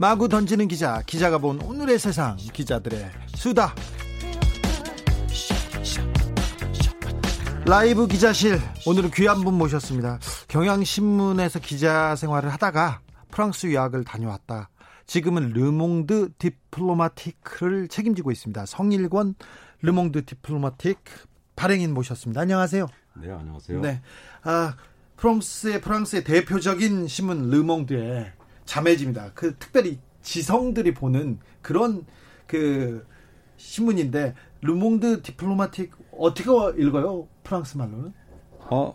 마구 던지는 기자, 기자가 본 오늘의 세상, 기자들의 수다. 라이브 기자실 오늘은 귀한 분 모셨습니다. 경향신문에서 기자 생활을 하다가 프랑스 유학을 다녀왔다. 지금은 르몽드 디플로마티크를 책임지고 있습니다. 성일권 르몽드 디플로마티크 발행인 모셨습니다. 안녕하세요. 네, 안녕하세요. 네. 아, 프랑스의 프랑스의 대표적인 신문 르몽드의 자매집니다. 그 특별히 지성들이 보는 그런 그 신문인데 르몽드 디플로마틱 어떻게 읽어요? 프랑스 말로는? 어,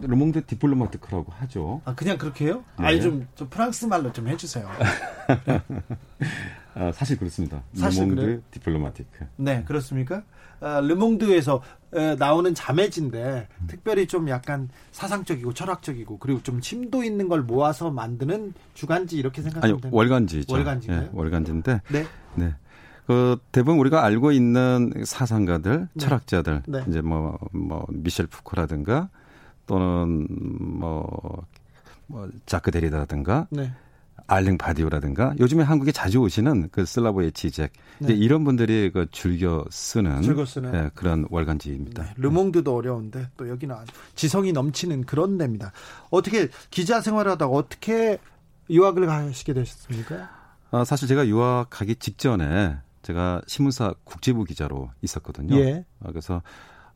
르몽드 디플로마티크라고 하죠. 아 그냥 그렇게 해요? 네. 아니 좀, 좀 프랑스 말로 좀 해주세요. 아, 사실 그렇습니다. 사실 르몽드 그래요? 디플로마티크. 네, 그렇습니까? 아, 르몽드에서 에, 나오는 자매진데 음. 특별히 좀 약간 사상적이고 철학적이고 그리고 좀 심도 있는 걸 모아서 만드는 주간지 이렇게 생각하면 아니 월간지죠. 월간지인가요? 네, 월간지인데. 네. 네. 그 대부분 우리가 알고 있는 사상가들, 네. 철학자들, 네. 이제 뭐, 뭐, 미셸 푸코라든가 또는 뭐, 뭐 자크 데리다라든가 네. 알랭 바디오라든가 요즘에 한국에 자주 오시는 그 슬라보의 지잭 네. 이런 분들이 그 즐겨 쓰는, 즐겨 쓰는. 네, 그런 월간지입니다. 네. 르몽드도 어려운데 또 여기는 지성이 넘치는 그런 데입니다. 어떻게 기자 생활하다가 어떻게 유학을 가시게 되셨습니까? 아, 사실 제가 유학 가기 직전에 제가 신문사 국제부 기자로 있었거든요. 예. 아, 그래서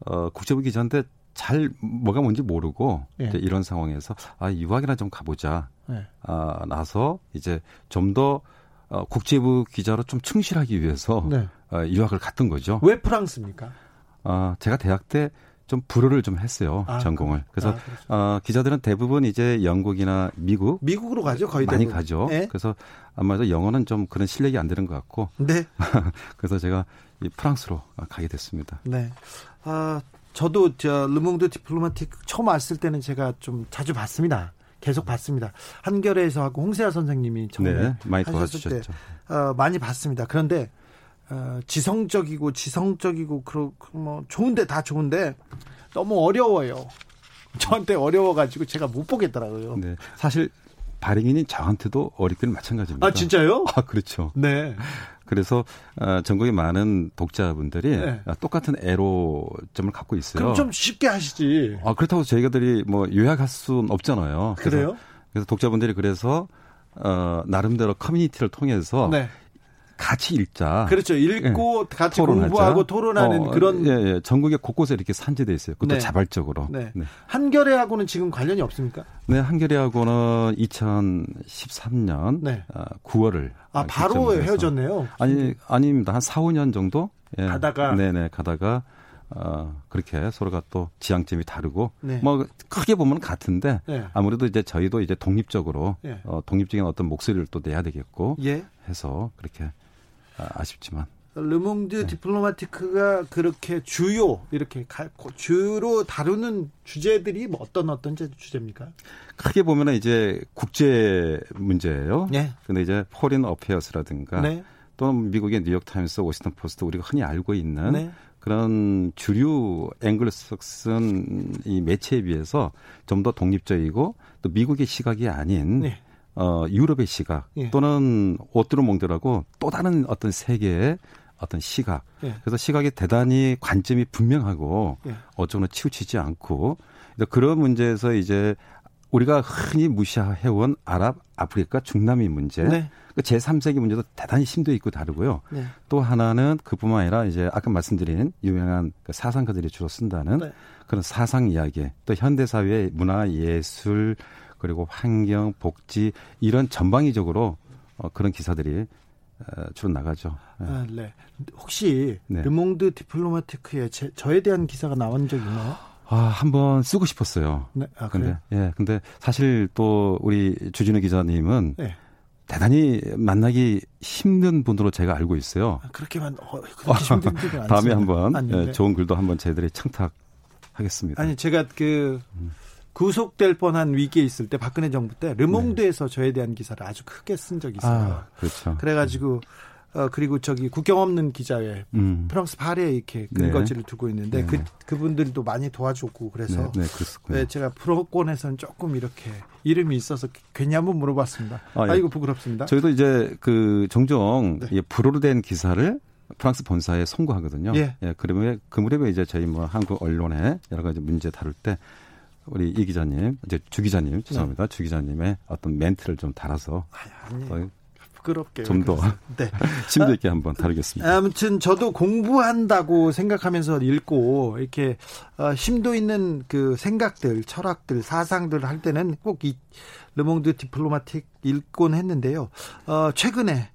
어, 국제부 기자인데 잘 뭐가 뭔지 모르고 예. 이런 상황에서 아 유학이나 좀 가보자. 예. 아 나서 이제 좀 더 어, 국제부 기자로 좀 충실하기 위해서 네. 어, 유학을 갔던 거죠. 왜 프랑스입니까? 아 제가 대학 때 좀 불어를 좀 했어요 아, 전공을. 그래서 아, 어, 기자들은 대부분 이제 영국이나 미국 미국으로 가죠 거의 많이 대부분. 가죠. 네? 그래서 아마도 영어는 좀 그런 실력이 안 되는 것 같고. 네. 그래서 제가 이 프랑스로 가게 됐습니다. 네. 아 저도 저 르몽드 디플로마틱 처음 왔을 때는 제가 좀 자주 봤습니다. 계속 봤습니다. 한겨레에서 하고 홍세아 선생님이 처음에 네, 많이 도와주셨죠. 때, 어, 많이 봤습니다. 그런데 어, 지성적이고 지성적이고 그뭐 그 좋은데 다 좋은데 너무 어려워요. 저한테 어려워가지고 제가 못 보겠더라고요. 네, 사실 발행인인 저한테도 어렵기는 마찬가지입니다. 아 진짜요? 아 그렇죠. 네. 그래서 어, 전국의 많은 독자분들이 네. 똑같은 애로점을 갖고 있어요. 그럼 좀 쉽게 하시지. 아 그렇다고 저희가들이 뭐 요약할 수는 없잖아요. 그래서, 그래요? 그래서 독자분들이 그래서 어, 나름대로 커뮤니티를 통해서 네. 같이 읽자. 그렇죠. 읽고 네. 같이 토론하자. 공부하고 토론하는 어, 그런. 예, 예. 전국에 곳곳에 이렇게 산재돼 있어요. 그것도 네. 자발적으로. 네. 네. 한겨레하고는 지금 관련이 없습니까? 네, 한겨레하고는 2013년 네. 9월을. 아, 바로 헤어졌네요. 아니, 아닙니다. 한 4, 5년 정도? 예. 가다가. 네네, 가다가. 어, 그렇게 서로가 또 지향점이 다르고 네. 뭐 크게 보면 같은데 네. 아무래도 이제 저희도 이제 독립적으로 네. 어, 독립적인 어떤 목소리를 또 내야 되겠고 예. 해서 그렇게 아, 아쉽지만 르몽드 네. 디플로마티크가 그렇게 주요 이렇게 주로 다루는 주제들이 뭐 어떤 어떤 주제입니까? 크게 보면은 이제 국제 문제예요. 네. 근데 이제 포린 어페어스라든가 네. 또는 미국의 뉴욕 타임스, 워싱턴 포스트 우리가 흔히 알고 있는 네. 그런 주류 앵글로삭슨 이 매체에 비해서 좀 더 독립적이고 또 미국의 시각이 아닌 네. 어 유럽의 시각 예. 또는 autre monde라고 또 다른 어떤 세계의 어떤 시각. 예. 그래서 시각이 대단히 관점이 분명하고 예. 어쩌면 치우치지 않고 그런 문제에서 이제 우리가 흔히 무시해온 아랍, 아프리카, 중남미 문제, 네. 그 제3세계 문제도 대단히 심도 있고 다루고요. 네. 또 하나는 그뿐만 아니라 이제 아까 말씀드린 유명한 그 사상가들이 주로 쓴다는 네. 그런 사상 이야기, 또 현대 사회의 문화, 예술 그리고 환경, 복지 이런 전방위적으로 어, 그런 기사들이 어, 주로 나가죠. 네. 아, 네. 혹시 네. 르몽드 디플로마티크에 제, 저에 대한 기사가 나온 적 있나요? 아, 한번 쓰고 싶었어요. 네. 아, 근데, 예. 근데 사실 또 우리 주진우 기자님은 네. 대단히 만나기 힘든 분으로 제가 알고 있어요. 아, 그렇게만 어, 그렇게 힘든 분이 다음에 한번 예, 좋은 글도 한번 저희들이 청탁하겠습니다. 아니 제가 그 구속될 뻔한 위기에 있을 때 박근혜 정부 때 르몽드에서 네. 저에 대한 기사를 아주 크게 쓴 적이 있어요. 아, 그렇죠. 그래가지고 어 그리고 저기 국경 없는 기자회 음. 프랑스 파리에 이렇게 근거지를 네. 두고 있는데 네. 그 그분들도 많이 도와줬고 그래서 네, 네, 네 제가 프로권에서는 조금 이렇게 이름이 있어서 괜히 한번 물어봤습니다. 아, 예. 이고 부끄럽습니다. 저희도 이제 그 종종 네. 불어로 된 기사를 프랑스 본사에 송구하거든요. 예. 예 그러면 그 무렵에 이제 저희 뭐 한국 언론에 여러 가지 문제 다룰 때 우리 이 기자님, 이제 주 기자님, 죄송합니다. 주 기자님의 어떤 멘트를 좀 달아서 아니, 부끄럽게 좀더 네. 심도 있게 한번 다루겠습니다. 아무튼 저도 공부한다고 생각하면서 읽고 이렇게 어, 심도 있는 그 생각들, 철학들, 사상들 할 때는 꼭 이 르몽드 디플로마틱 읽곤 했는데요. 어, 최근에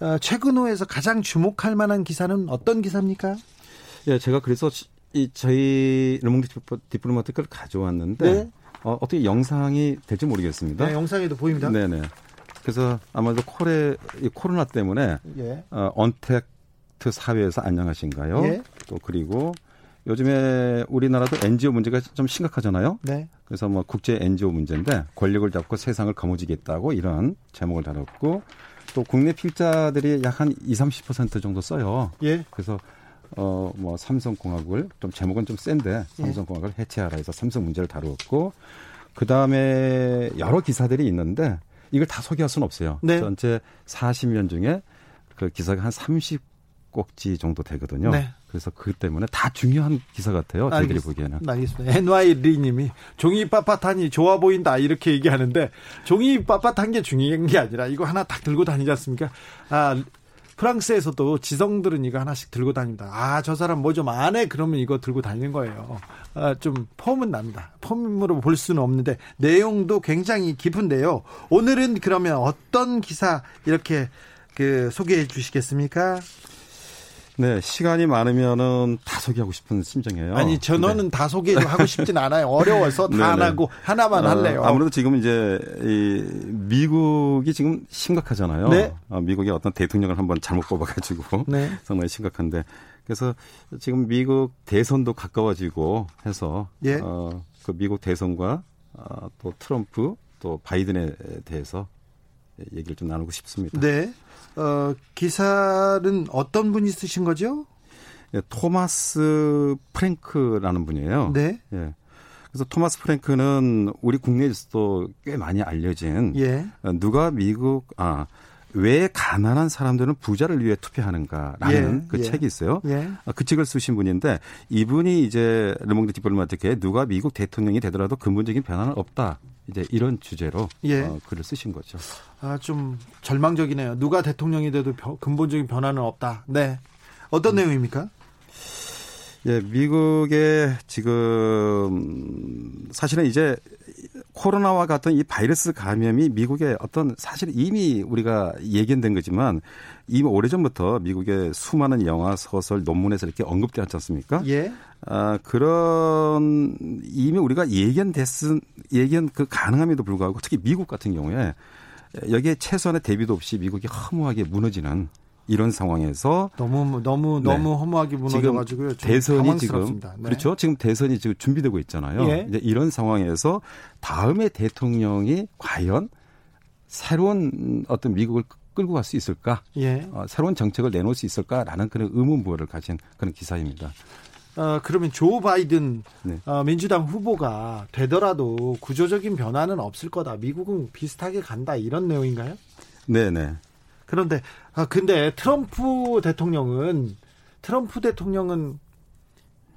어, 최근호에서 가장 주목할 만한 기사는 어떤 기사입니까? 예, 제가 그래서 이 저희 르몽드 디플로마틱을 가져왔는데 네. 어, 어떻게 영상이 될지 모르겠습니다. 네, 영상에도 보입니다. 네네. 그래서 아마도 코레, 이 코로나 때문에 예. 어, 언택트 사회에서 안녕하신가요? 예. 또 그리고 요즘에 우리나라도 NGO 문제가 좀 심각하잖아요. 네. 그래서 뭐 국제 NGO 문제인데 권력을 잡고 세상을 거머쥐겠다고 이런 제목을 달았고 또 국내 필자들이 약 한 2, 30% 정도 써요. 예. 그래서 어 뭐 삼성공학을 좀 제목은 좀 센데 예. 삼성공학을 해체하라 해서 삼성 문제를 다루었고 그 다음에 여러 기사들이 있는데 이걸 다 소개할 수는 없어요. 네. 전체 40년 중에 그 기사가 한 30꼭지 정도 되거든요. 네. 그래서 그 때문에 다 중요한 기사 같아요. 저희들이 보기에는. 알겠습니다. NY 리님이 종이 빳빳하니 좋아 보인다 이렇게 얘기하는데 종이 빳빳한 게 중요한 게 아니라 이거 하나 딱 들고 다니지 않습니까? 아 프랑스에서도 지성들은 이거 하나씩 들고 다닙니다. 아, 저 사람 뭐 좀 안 해? 그러면 이거 들고 다니는 거예요. 아, 좀 폼은 납니다. 폼으로 볼 수는 없는데 내용도 굉장히 깊은데요. 오늘은 그러면 어떤 기사 이렇게 그 소개해 주시겠습니까? 네, 시간이 많으면은 다 소개하고 싶은 심정이에요. 아니, 전원은 네. 다 소개하고 싶진 않아요. 어려워서 다 안 하고 하나만 어, 할래요. 아무래도 지금 이제 이 미국이 지금 심각하잖아요. 네. 어, 미국의 어떤 대통령을 한번 잘못 뽑아가지고 네. 상당히 심각한데 그래서 지금 미국 대선도 가까워지고 해서 예. 어, 그 미국 대선과 어, 또 트럼프 또 바이든에 대해서 얘기를 좀 나누고 싶습니다. 네. 어, 기사는 어떤 분이 쓰신 거죠? 예, 토마스 프랭크라는 분이에요. 네. 예. 그래서 토마스 프랭크는 우리 국내에서도 꽤 많이 알려진 예. 어, 누가 미국 아 왜 가난한 사람들은 부자를 위해 투표하는가라는 예, 그 예. 책이 있어요. 예. 어, 그 책을 쓰신 분인데 이분이 이제 르몽드 디플로마티크에 누가 미국 대통령이 되더라도 근본적인 변화는 없다. 이제 이런 주제로 예. 어, 글을 쓰신 거죠. 아, 좀 절망적이네요. 누가 대통령이 돼도 근본적인 변화는 없다. 네. 어떤 음. 내용입니까? 예, 미국의 지금 사실은 이제 코로나와 같은 이 바이러스 감염이 미국의 어떤 사실 이미 우리가 예견된 거지만 이미 오래전부터 미국의 수많은 영화, 소설, 논문에서 이렇게 언급되지 않습니까? 예. 아, 그런 이미 우리가 예견됐은 예견 그 가능함에도 불구하고 특히 미국 같은 경우에 여기에 최소한의 대비도 없이 미국이 허무하게 무너지는 이런 상황에서 너무 너무 네. 너무 허무하게 무너져가지고요. 대선이 지금 네. 그렇죠. 지금 대선이 지금 준비되고 있잖아요. 예. 이제 이런 상황에서 다음에 대통령이 과연 새로운 어떤 미국을 끌고 갈 수 있을까? 예. 어, 새로운 정책을 내놓을 수 있을까라는 그런 의문부호를 가진 그런 기사입니다. 어, 그러면 조 바이든 네. 어, 민주당 후보가 되더라도 구조적인 변화는 없을 거다. 미국은 비슷하게 간다 이런 내용인가요? 네네. 그런데 아 근데 트럼프 대통령은 트럼프 대통령은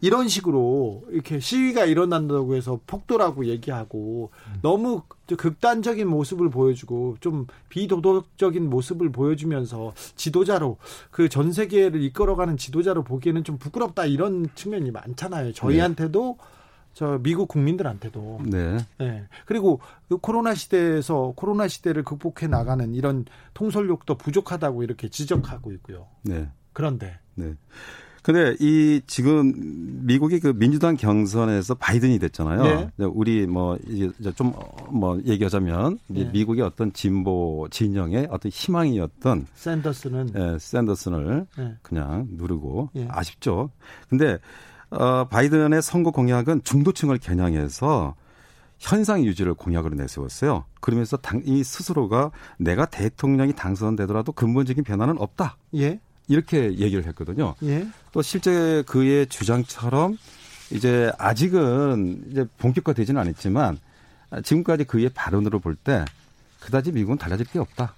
이런 식으로 이렇게 시위가 일어난다고 해서 폭도라고 얘기하고 음. 너무 극단적인 모습을 보여주고 좀 비도덕적인 모습을 보여주면서 지도자로 그 전 세계를 이끌어가는 지도자로 보기에는 좀 부끄럽다 이런 측면이 많잖아요. 저희한테도 네. 저 미국 국민들한테도. 네. 네. 그리고 그 코로나 시대에서 코로나 시대를 극복해 나가는 이런 통솔력도 부족하다고 이렇게 지적하고 있고요. 네. 그런데. 네. 근데 이 지금 미국이 그 민주당 경선에서 바이든이 됐잖아요. 네. 우리 뭐 좀 뭐 얘기하자면 네. 미국의 어떤 진보 진영의 어떤 희망이었던 샌더스는 예, 샌더슨을 네. 그냥 누르고 예. 아쉽죠. 근데 어 바이든의 선거 공약은 중도층을 겨냥해서 현상 유지를 공약으로 내세웠어요. 그러면서 당, 이 스스로가 내가 대통령이 당선되더라도 근본적인 변화는 없다. 예. 이렇게 얘기를 했거든요. 예. 또 실제 그의 주장처럼 이제 아직은 이제 본격화되지는 않았지만 지금까지 그의 발언으로 볼 때 그다지 미국은 달라질 게 없다.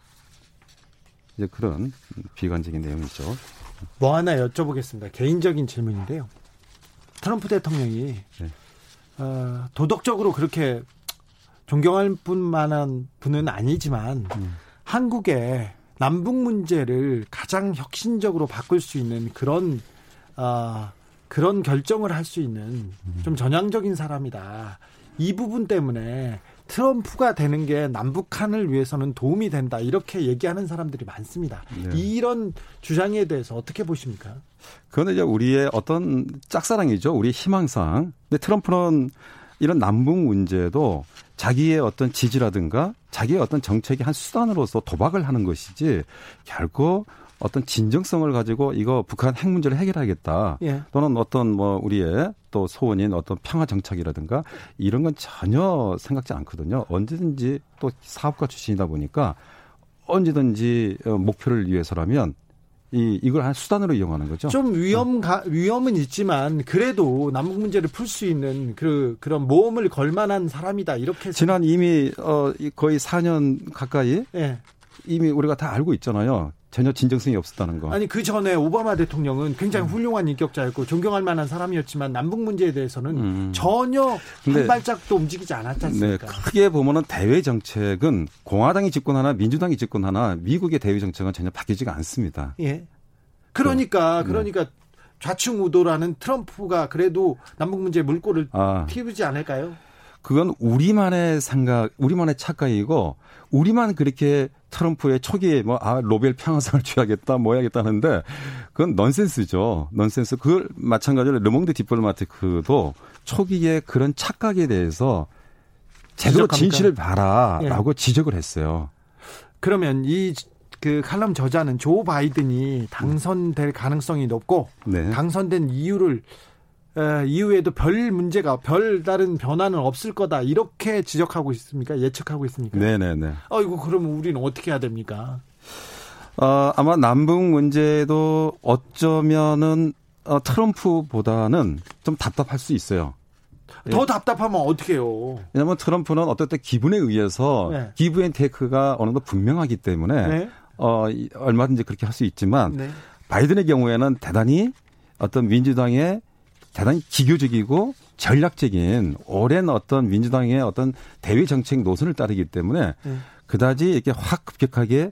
이제 그런 비관적인 내용이죠. 뭐 하나 여쭤보겠습니다. 개인적인 질문인데요. 트럼프 대통령이 네. 어, 도덕적으로 그렇게 존경할 뿐만한 분은 아니지만 음. 한국의 남북 문제를 가장 혁신적으로 바꿀 수 있는 그런 어, 그런 결정을 할 수 있는 좀 전향적인 사람이다. 이 부분 때문에 트럼프가 되는 게 남북한을 위해서는 도움이 된다. 이렇게 얘기하는 사람들이 많습니다. 네. 이런 주장에 대해서 어떻게 보십니까? 그거는 이제 우리의 어떤 짝사랑이죠. 우리의 희망상. 근데 트럼프는 이런 남북 문제도 자기의 어떤 지지라든가 자기의 어떤 정책의 한 수단으로서 도박을 하는 것이지 결코 어떤 진정성을 가지고 이거 북한 핵 문제를 해결하겠다. 예. 또는 어떤 뭐 우리의 또 소원인 어떤 평화 정착이라든가 이런 건 전혀 생각지 않거든요. 언제든지 또 사업가 출신이다 보니까 언제든지 어, 목표를 위해서라면 이 이걸 한 수단으로 이용하는 거죠. 좀 위험 가, 위험은 있지만 그래도 남북 문제를 풀 수 있는 그 그런 모험을 걸 만한 사람이다 이렇게 지난 이미 어 거의 4년 가까이 네. 이미 우리가 다 알고 있잖아요. 전혀 진정성이 없었다는 거. 아니 그 전에 오바마 대통령은 굉장히 음. 훌륭한 인격자였고 존경할 만한 사람이었지만 남북 문제에 대해서는 음. 전혀 한 발짝도 움직이지 않았지 않습니까? 네, 크게 보면은 대외 정책은 공화당이 집권하나 민주당이 집권하나 미국의 대외 정책은 전혀 바뀌지가 않습니다. 예. 그러니까 네. 그러니까 좌충우돌하는 트럼프가 그래도 남북 문제 물꼬를 아. 틔우지 않을까요? 그건 우리만의 생각, 우리만의 착각이고 우리만 그렇게 트럼프의 초기에 뭐, 아, 노벨 평화상을 줘야겠다, 뭐 해야겠다는데, 그건 넌센스죠. 넌센스. 그걸 마찬가지로 르몽드 디플로마티크도 초기에 그런 착각에 대해서 제대로 진실을 봐라라고 예. 지적을 했어요. 그러면 이 그 칼럼 저자는 조 바이든이 당선될 가능성이 높고 네. 당선된 이유를 에, 이후에도 별 문제가 별 다른 변화는 없을 거다 이렇게 지적하고 있습니까? 예측하고 있습니까? 네네네. 어 이거 그러면 우리는 어떻게 해야 됩니까? 어, 아마 남북 문제도 어쩌면은 어, 트럼프보다는 좀 답답할 수 있어요. 더 예. 답답하면 어떻게 해요? 왜냐하면 트럼프는 어떨 때 기분에 의해서 네. give and take가 어느 정도 분명하기 때문에 네. 어, 얼마든지 그렇게 할 수 있지만 네. 바이든의 경우에는 대단히 어떤 민주당의 대단히 기교적이고 전략적인 오랜 어떤 민주당의 어떤 대외 정책 노선을 따르기 때문에 네. 그다지 이렇게 확 급격하게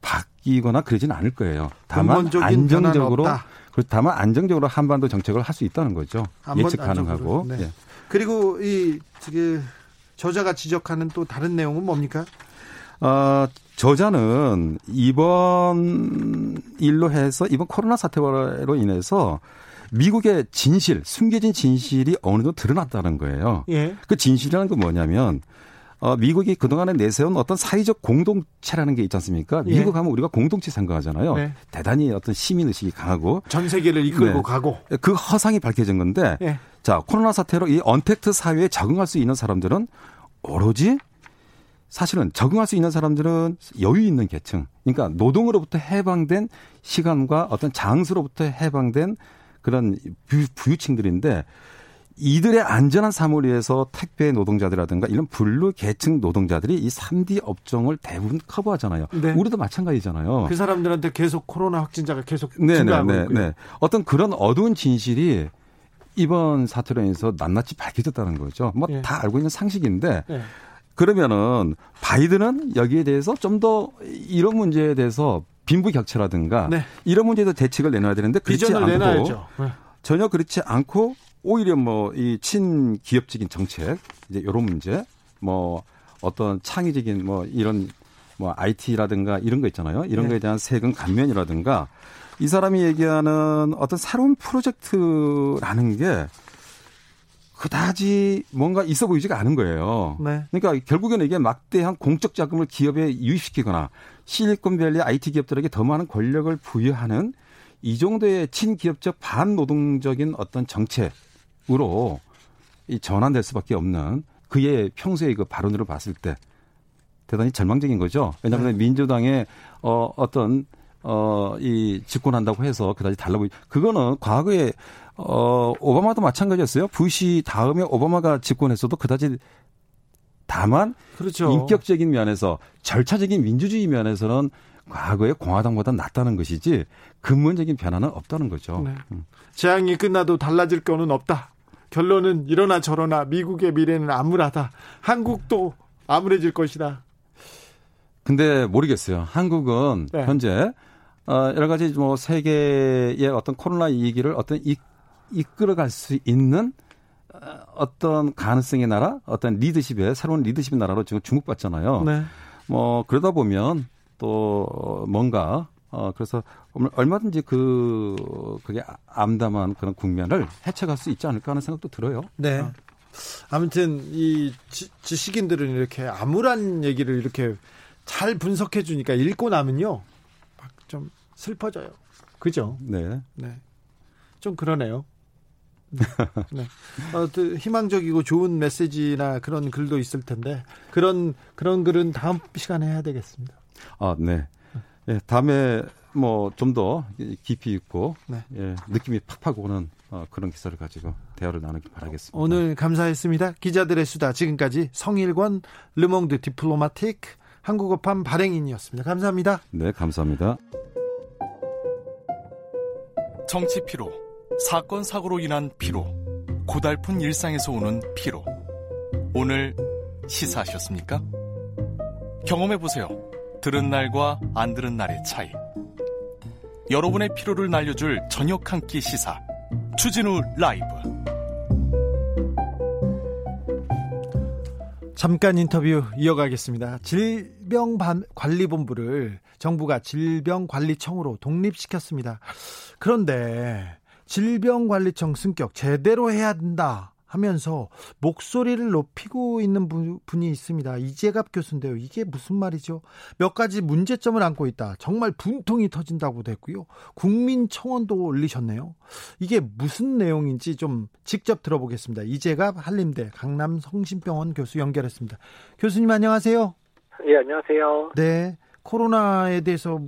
바뀌거나 그러지는 않을 거예요. 다만 안정적으로 그 다만 안정적으로 한반도 정책을 할 수 있다는 거죠. 예측 가능하고. 네. 예. 그리고 이 지금 저자가 지적하는 또 다른 내용은 뭡니까? 어, 저자는 이번 일로 해서 이번 코로나 사태로 인해서 미국의 진실, 숨겨진 진실이 어느 정도 드러났다는 거예요. 예. 그 진실이라는 건 뭐냐면 어, 미국이 그동안에 내세운 어떤 사회적 공동체라는 게 있지 않습니까? 예. 미국 하면 우리가 공동체 생각하잖아요. 네. 대단히 어떤 시민의식이 강하고. 전 세계를 이끌고 네. 가고. 그 허상이 밝혀진 건데. 예. 자, 코로나 사태로 이 언택트 사회에 적응할 수 있는 사람들은 오로지 사실은 적응할 수 있는 사람들은 여유 있는 계층. 그러니까 노동으로부터 해방된 시간과 어떤 장소로부터 해방된 그런 부유층들인데 이들의 안전한 삶을 위해서 택배 노동자들이라든가 이런 분류 계층 노동자들이 이 3D 업종을 대부분 커버하잖아요. 네. 우리도 마찬가지잖아요. 그 사람들한테 계속 코로나 확진자가 계속 네네네, 증가하고 네, 있고요. 네. 어떤 그런 어두운 진실이 이번 사태로 인해서 낱낱이 밝혀졌다는 거죠. 뭐다 네. 알고 있는 상식인데 네. 그러면은 바이든은 여기에 대해서 좀 더 이런 문제에 대해서 빈부격차라든가 네. 이런 문제도 대책을 내놔야 되는데 그렇지 않고 내놔야죠. 네. 전혀 그렇지 않고 오히려 뭐 이 친기업적인 정책 이제 이런 문제 뭐 어떤 창의적인 뭐 이런 뭐 IT라든가 이런 거 있잖아요. 이런 네. 거에 대한 세금 감면이라든가 이 사람이 얘기하는 어떤 새로운 프로젝트라는 게 그다지 뭔가 있어 보이지가 않은 거예요. 네. 그러니까 결국에는 이게 막대한 공적 자금을 기업에 유입시키거나 실리콘밸리 IT 기업들에게 더 많은 권력을 부여하는 이 정도의 친기업적 반노동적인 어떤 정책으로 이 전환될 수밖에 없는 그의 평소의 그 발언으로 봤을 때 대단히 절망적인 거죠. 왜냐하면 네. 민주당의 어 어떤 어이 집권한다고 해서 그다지 달라 보이 그거는 과거에 어, 오바마도 마찬가지였어요. 부시 다음에 오바마가 집권했어도 그다지 다만 그렇죠. 인격적인 면에서 절차적인 민주주의 면에서는 과거의 공화당보다 낫다는 것이지 근본적인 변화는 없다는 거죠. 네. 음. 재앙이 끝나도 달라질 거는 없다. 결론은 이러나 저러나 미국의 미래는 암울하다. 한국도 암울해질 것이다. 근데 모르겠어요. 한국은 네. 현재 어, 여러 가지 뭐 세계의 어떤 코로나 위기를 어떤 이 이끌어갈 수 있는 어, 어떤 가능성의 나라, 어떤 리더십의 새로운 리더십의 나라로 지금 주목받잖아요. 네. 뭐 그러다 보면 또 뭔가 어 그래서 얼마든지 그 그게 암담한 그런 국면을 해쳐갈 수 있지 않을까 하는 생각도 들어요. 네. 어. 아무튼 이 지, 지식인들은 이렇게 암울한 얘기를 이렇게 잘 분석해 주니까 읽고 나면요. 좀 슬퍼져요. 그죠? 네. 네. 좀 그러네요. 네. 어, 희망적이고 좋은 메시지나 그런 글도 있을 텐데 그런 그런 글은 다음 시간에 해야 되겠습니다. 아, 네. 예, 다음에 뭐 좀 더 깊이 있고 네. 예, 느낌이 팍팍 오는 어, 그런 기사를 가지고 대화를 나누기 바라겠습니다. 오늘 감사했습니다. 기자들의 수다 지금까지 성일권 르몽드 디플로마틱 한국어판 발행인이었습니다. 감사합니다. 네, 감사합니다. 정치 피로 사건 사고로 인한 피로, 고달픈 일상에서 오는 피로. 오늘 시사하셨습니까? 경험해 보세요. 들은 날과 안 들은 날의 차이. 여러분의 피로를 날려줄 저녁 한 끼 시사. 추진우 라이브. 잠깐 인터뷰 이어가겠습니다. 질병관리본부를 정부가 질병관리청으로 독립시켰습니다. 그런데 질병관리청 승격 제대로 해야 된다 하면서 목소리를 높이고 있는 분이 있습니다. 이재갑 교수인데요. 이게 무슨 말이죠? 몇 가지 문제점을 안고 있다. 정말 분통이 터진다고 됐고요. 국민청원도 올리셨네요. 이게 무슨 내용인지 좀 직접 들어보겠습니다. 이재갑 한림대 강남성심병원 교수 연결했습니다. 교수님 안녕하세요. 예, 안녕하세요. 네. 코로나에 대해서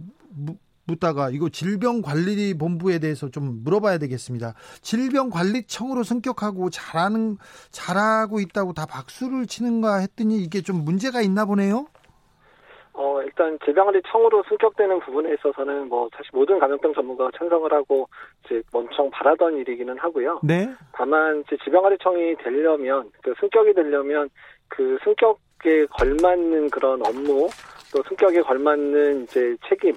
묻다가 이거 질병관리본부에 대해서 좀 물어봐야 되겠습니다. 질병관리청으로 승격하고 잘하는 잘하고 있다고 다 박수를 치는가 했더니 이게 좀 문제가 있나 보네요. 어, 일단 질병관리청으로 승격되는 부분에 있어서는 뭐 사실 모든 감염병 전문가가 찬성을 하고 이제 먼청 바라던 일이기는 하고요. 네. 다만 이제 질병관리청이 되려면 그 승격이 되려면 그 승격에 걸맞는 그런 업무 또 승격에 걸맞는 이제 책임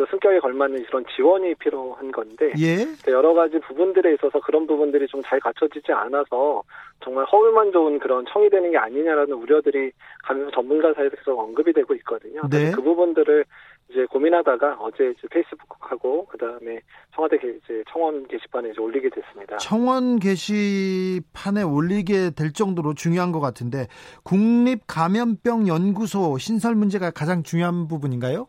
또 성격에 걸맞는 이런 지원이 필요한 건데 예? 여러 가지 부분들에 있어서 그런 부분들이 좀 잘 갖춰지지 않아서 정말 허울만 좋은 그런 청이 되는 게 아니냐라는 우려들이 감염 전문가 사이에서 계속 언급이 되고 있거든요. 네. 그 부분들을 이제 고민하다가 어제 이제 페이스북하고 그다음에 청와대 이제 청원 게시판에 이제 올리게 됐습니다. 청원 게시판에 올리게 될 정도로 중요한 것 같은데 국립 감염병 연구소 신설 문제가 가장 중요한 부분인가요?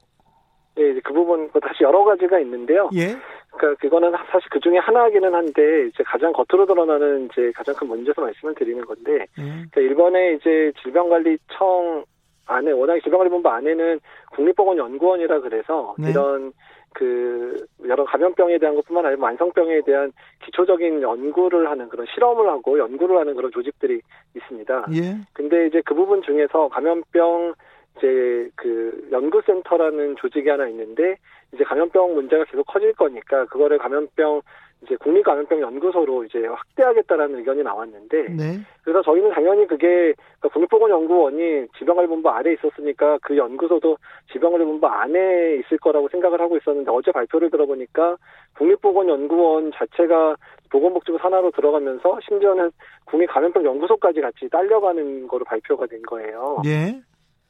네, 그 부분 뭐 다시 여러 가지가 있는데요. 예. 그러니까 그거는 사실 그 중에 하나이기는 한데 이제 가장 겉으로 드러나는 이제 가장 큰 문제에서 말씀을 드리는 건데 예. 그러니까 일본의 이제 질병관리청 안에 워낙 질병관리본부 안에는 국립보건연구원이라 그래서 네. 이런 그 여러 감염병에 대한 것뿐만 아니라 만성병에 대한 기초적인 연구를 하는 그런 실험을 하고 연구를 하는 그런 조직들이 있습니다. 예. 근데 이제 그 부분 중에서 감염병 이제 그 연구센터라는 조직이 하나 있는데 이제 감염병 문제가 계속 커질 거니까 그거를 감염병 이제 국립감염병연구소로 이제 확대하겠다라는 의견이 나왔는데 네. 그래서 저희는 당연히 그게 그러니까 국립보건연구원이 질병관리본부 아래에 있었으니까 그 연구소도 질병관리본부 안에 있을 거라고 생각을 하고 있었는데 어제 발표를 들어보니까 국립보건연구원 자체가 보건복지부 산하로 들어가면서 심지어는 국립감염병연구소까지 같이 딸려가는 거로 발표가 된 거예요. 예.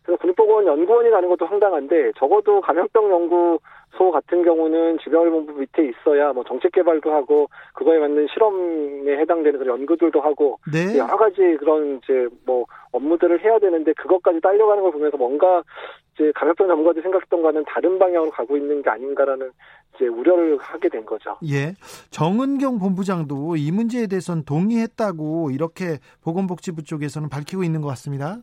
그래서 국립보건 연구원이 가는 것도 황당한데 적어도 감염병 연구소 같은 경우는 질병본부 밑에 있어야 뭐 정책 개발도 하고 그거에 맞는 실험에 해당되는 그런 연구들도 하고 네. 여러 가지 그런 이제 뭐 업무들을 해야 되는데 그것까지 딸려가는 걸 보면서 뭔가 이제 감염병 전문가들이 생각했던 거는 다른 방향으로 가고 있는 게 아닌가라는 이제 우려를 하게 된 거죠. 예. 정은경 본부장도 이 문제에 대해서는 동의했다고 이렇게 보건복지부 쪽에서는 밝히고 있는 것 같습니다.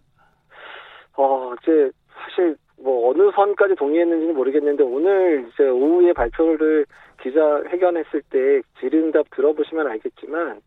어, 이제 사실 뭐 어느 선까지 동의했는지는 모르겠는데 오늘 이제 오후에 발표를 기자 회견했을 때 질의응답 들어보시면 알겠지만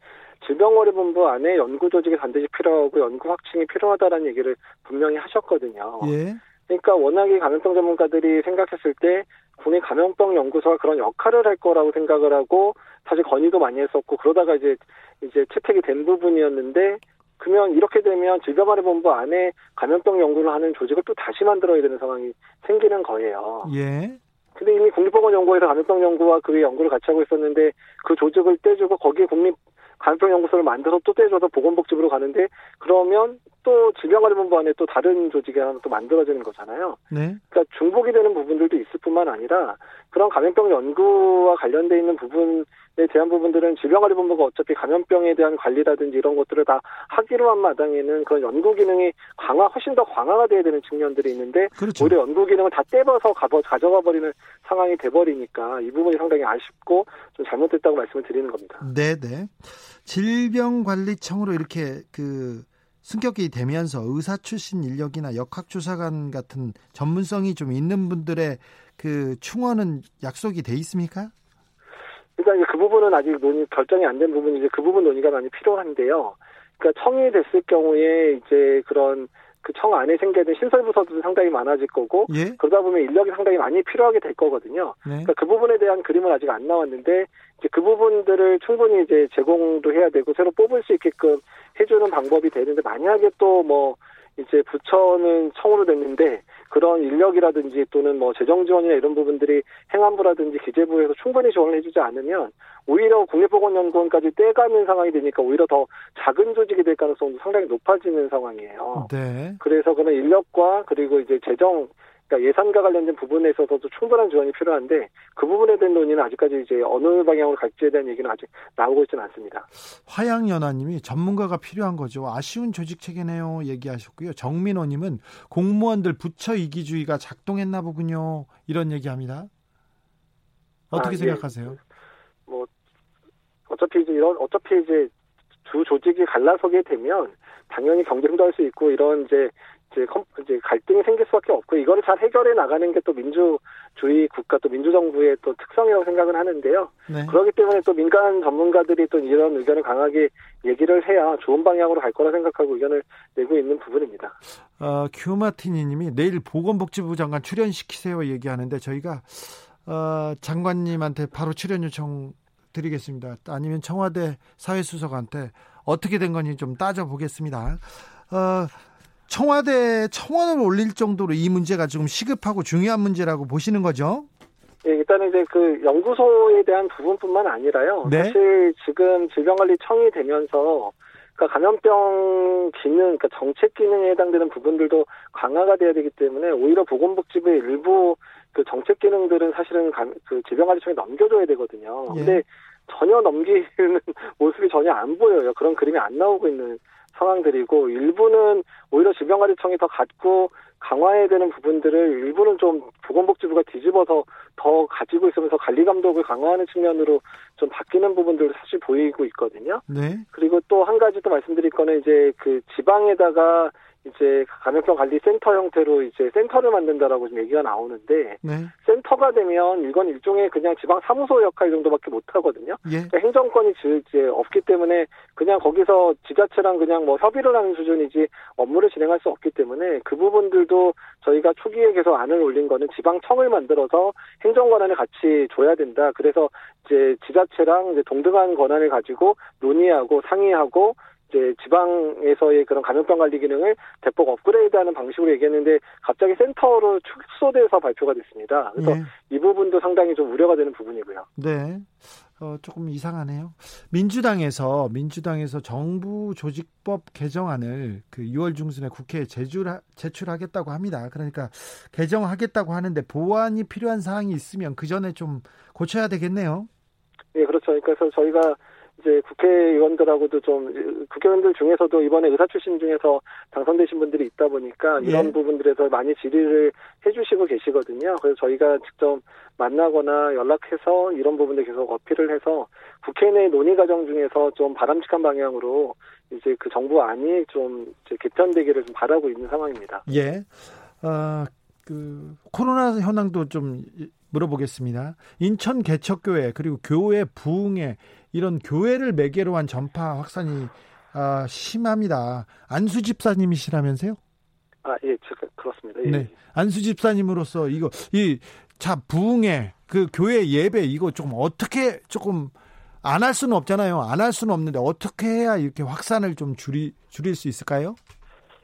질병관리본부 안에 연구 조직이 반드시 필요하고 연구 확충이 필요하다라는 얘기를 분명히 하셨거든요. 예. 그러니까 워낙에 감염병 전문가들이 생각했을 때 국내 감염병 연구소가 그런 역할을 할 거라고 생각을 하고 사실 건의도 많이 했었고 그러다가 이제 이제 채택이 된 부분이었는데 그러면 이렇게 되면 질병관리본부 안에 감염병 연구를 하는 조직을 또 다시 만들어야 되는 상황이 생기는 거예요. 예. 근데 이미 국립보건연구원에서 감염병 연구와 그의 연구를 같이 하고 있었는데 그 조직을 떼주고 거기에 국립 감염병 연구소를 만들어서 또 떼줘서 보건복지부로 가는데 그러면 또 질병관리본부 안에 또 다른 조직이 하나 또 만들어지는 거잖아요. 네. 그러니까 중복이 되는 부분들도 있을 뿐만 아니라 그런 감염병 연구와 관련돼 있는 부분에 대한 부분들은 질병관리본부가 어차피 감염병에 대한 관리라든지 이런 것들을 다 하기로 한 마당에는 그런 연구 기능이 강화 훨씬 더 강화가 돼야 되는 측면들이 있는데 그렇죠. 오히려 연구 기능을 다 떼버서 가져가 버리는 상황이 돼 버리니까 이 부분이 상당히 아쉽고 좀 잘못됐다고 말씀을 드리는 겁니다. 네, 네. 질병관리청으로 이렇게 그 승격이 되면서 의사 출신 인력이나 역학조사관 같은 전문성이 좀 있는 분들의 그 충원은 약속이 돼 있습니까? 그러니까 이제 그 부분은 아직 논의 결정이 안 된 부분이 이제 그 부분 논의가 많이 필요한데요. 그러니까 청이 됐을 경우에 이제 그런 그 청 안에 생겨있는 신설부서도 상당히 많아질 거고 예? 그러다 보면 인력이 상당히 많이 필요하게 될 거거든요. 네. 그러니까 그 부분에 대한 그림은 아직 안 나왔는데 이제 그 부분들을 충분히 이제 제공도 해야 되고 새로 뽑을 수 있게끔 해주는 방법이 되는데 만약에 또뭐 이제 부처는 청으로 됐는데 그런 인력이라든지 또는 뭐 재정 지원이나 이런 부분들이 행안부라든지 기재부에서 충분히 지원을 해주지 않으면 오히려 국립보건연구원까지 떼가는 상황이 되니까 오히려 더 작은 조직이 될 가능성도 상당히 높아지는 상황이에요. 네. 그래서 그런 인력과 그리고 이제 재정 그러니까 예산과 관련된 부분에 있어서도 충분한 지원이 필요한데 그 부분에 대한 논의는 아직까지 이제 어느 방향으로 갈지에 대한 얘기는 아직 나오고 있지는 않습니다. 화양연화님이 전문가가 필요한 거죠. 아쉬운 조직 체계네요. 얘기하셨고요. 정민호님은 공무원들 부처 이기주의가 작동했나 보군요. 이런 얘기합니다. 어떻게 아, 예. 생각하세요? 뭐 어차피 이제 이런 어차피 이제 두 조직이 갈라서게 되면 당연히 경쟁도 할 수 있고 이런 이제 이제, 컴, 이제 갈등이 생길 수밖에 없고 이거를 잘 해결해 나가는 게 또 민주주의 국가 또 민주정부의 또 특성이라고 생각은 하는데요. 네. 그렇기 때문에 또 민간 전문가들이 또 이런 의견을 강하게 얘기를 해야 좋은 방향으로 갈 거라 생각하고 의견을 내고 있는 부분입니다. 어, 큐마티니님이 내일 보건복지부 장관 출연시키세요 얘기하는데 저희가 어, 장관님한테 바로 출연 요청 드리겠습니다. 아니면 청와대 사회수석한테 어떻게 된 건지 좀 따져보겠습니다. 어, 청와대 청원을 올릴 정도로 이 문제가 지금 시급하고 중요한 문제라고 보시는 거죠? 예, 일단은 이제 그 연구소에 대한 부분뿐만 아니라요. 네? 사실 지금 질병관리청이 되면서 그러니까 감염병 기능, 그러니까 정책 기능에 해당되는 부분들도 강화가 돼야 되기 때문에 오히려 보건복지부의 일부 그 정책 기능들은 사실은 감, 그 질병관리청에 넘겨줘야 되거든요. 예. 근데 전혀 넘기는 모습이 전혀 안 보여요. 그런 그림이 안 나오고 있는 상황들이고 일부는 오히려 질병관리청이 더 갖고 강화해야 되는 부분들을 일부는 좀 보건복지부가 뒤집어서 더 가지고 있으면서 관리 감독을 강화하는 측면으로 좀 바뀌는 부분들도 사실 보이고 있거든요. 네. 그리고 또 한 가지 또 말씀드릴 거는 이제 그 지방에다가 이제 감염병 관리 센터 형태로 이제 센터를 만든다라고 지금 얘기가 나오는데 네. 센터가 되면 이건 일종의 그냥 지방 사무소 역할 정도밖에 못 하거든요. 예. 그러니까 행정권이 이제 없기 때문에 그냥 거기서 지자체랑 그냥 뭐 협의를 하는 수준이지 업무를 진행할 수 없기 때문에 그 부분들도 저희가 초기에 계속 안을 올린 거는 지방청을 만들어서 행정 권한을 같이 줘야 된다. 그래서 이제 지자체랑 이제 동등한 권한을 가지고 논의하고 상의하고 이제 지방에서의 그런 감염병 관리 기능을 대폭 업그레이드하는 방식으로 얘기했는데 갑자기 센터로 축소돼서 발표가 됐습니다. 그래서 네. 이 부분도 상당히 좀 우려가 되는 부분이고요. 네. 어, 조금 이상하네요. 민주당에서 민주당에서 정부 조직법 개정안을 그 6월 중순에 국회에 제출, 제출하겠다고 합니다. 그러니까 개정하겠다고 하는데 보완이 필요한 사항이 있으면 그 전에 좀 고쳐야 되겠네요. 예, 그렇죠. 그래서 저희가 이제 국회의원들하고도 좀 국회의원들 중에서도 이번에 의사 출신 중에서 당선되신 분들이 있다 보니까 이런 예. 부분들에서 많이 질의를 해주시고 계시거든요. 그래서 저희가 직접 만나거나 연락해서 이런 부분들 계속 어필을 해서 국회 내 논의 과정 중에서 좀 바람직한 방향으로 이제 그 정부 안이 좀 개편되기를 좀 바라고 있는 상황입니다. 예. 어, 그 코로나 현황도 좀 물어보겠습니다. 인천 개척교회 그리고 교회 부흥회 이런 교회를 매개로 한 전파 확산이 아, 심합니다. 안수 집사님이시라면서요? 아, 예, 제가 그렇습니다. 예. 네. 안수 집사님으로서 이거 이 자 부흥회 그 교회 예배 이거 조금 어떻게 조금 안 할 수는 없잖아요. 안 할 수는 없는데 어떻게 해야 이렇게 확산을 좀 줄이 줄일 수 있을까요?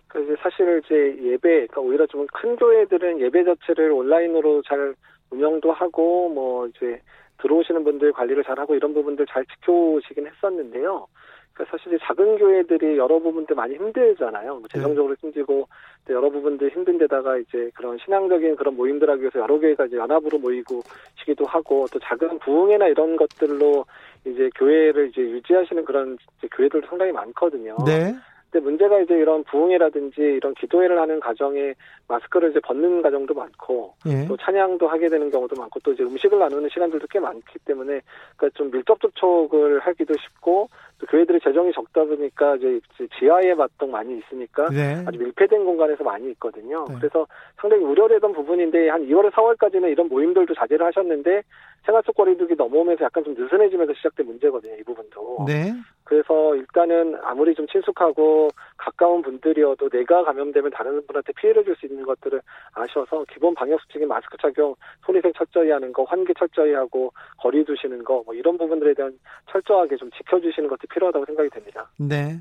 그 사실 이제 예배, 그러니까 오히려 좀 큰 교회들은 예배 자체를 온라인으로 잘 운영도 하고 뭐 이제 들어오시는 분들 관리를 잘하고 이런 부분들 잘 지켜오시긴 했었는데요. 그러니까 사실 작은 교회들이 여러 부분들 많이 힘들잖아요. 뭐 재정적으로 네. 힘들고 여러 부분들 힘든 데다가 이제 그런 신앙적인 그런 모임들 하기 위해서 여러 교회가 이제 연합으로 모이고 시기도 하고 또 작은 부흥회나 이런 것들로 이제 교회를 이제 유지하시는 그런 이제 교회들도 상당히 많거든요. 네. 근데 문제가 이제 이런 부흥회라든지 이런 기도회를 하는 과정에 마스크를 이제 벗는 과정도 많고 예. 또 찬양도 하게 되는 경우도 많고 또 이제 음식을 나누는 시간들도 꽤 많기 때문에 그러니까 좀 밀접 접촉을 하기도 쉽고 또 교회들이 재정이 적다 보니까 이제 지하에 맞동 많이 있으니까 네. 아주 밀폐된 공간에서 많이 있거든요. 네. 그래서 상당히 우려되던 부분인데 한 2월, 4월까지는 이런 모임들도 자제를 하셨는데 생활 속 거리두기 넘어오면서 약간 좀 느슨해지면서 시작된 문제거든요. 이 부분도. 네. 그래서 일단은 아무리 좀 친숙하고 가까운 분들이어도 내가 감염되면 다른 분한테 피해를 줄 수 있는 것들을 아셔서 기본 방역 수칙인 마스크 착용, 손위생 철저히 하는 거, 환기 철저히 하고 거리 두시는 거, 뭐 이런 부분들에 대한 철저하게 좀 지켜주시는 것도 필요하다고 생각이 됩니다. 네.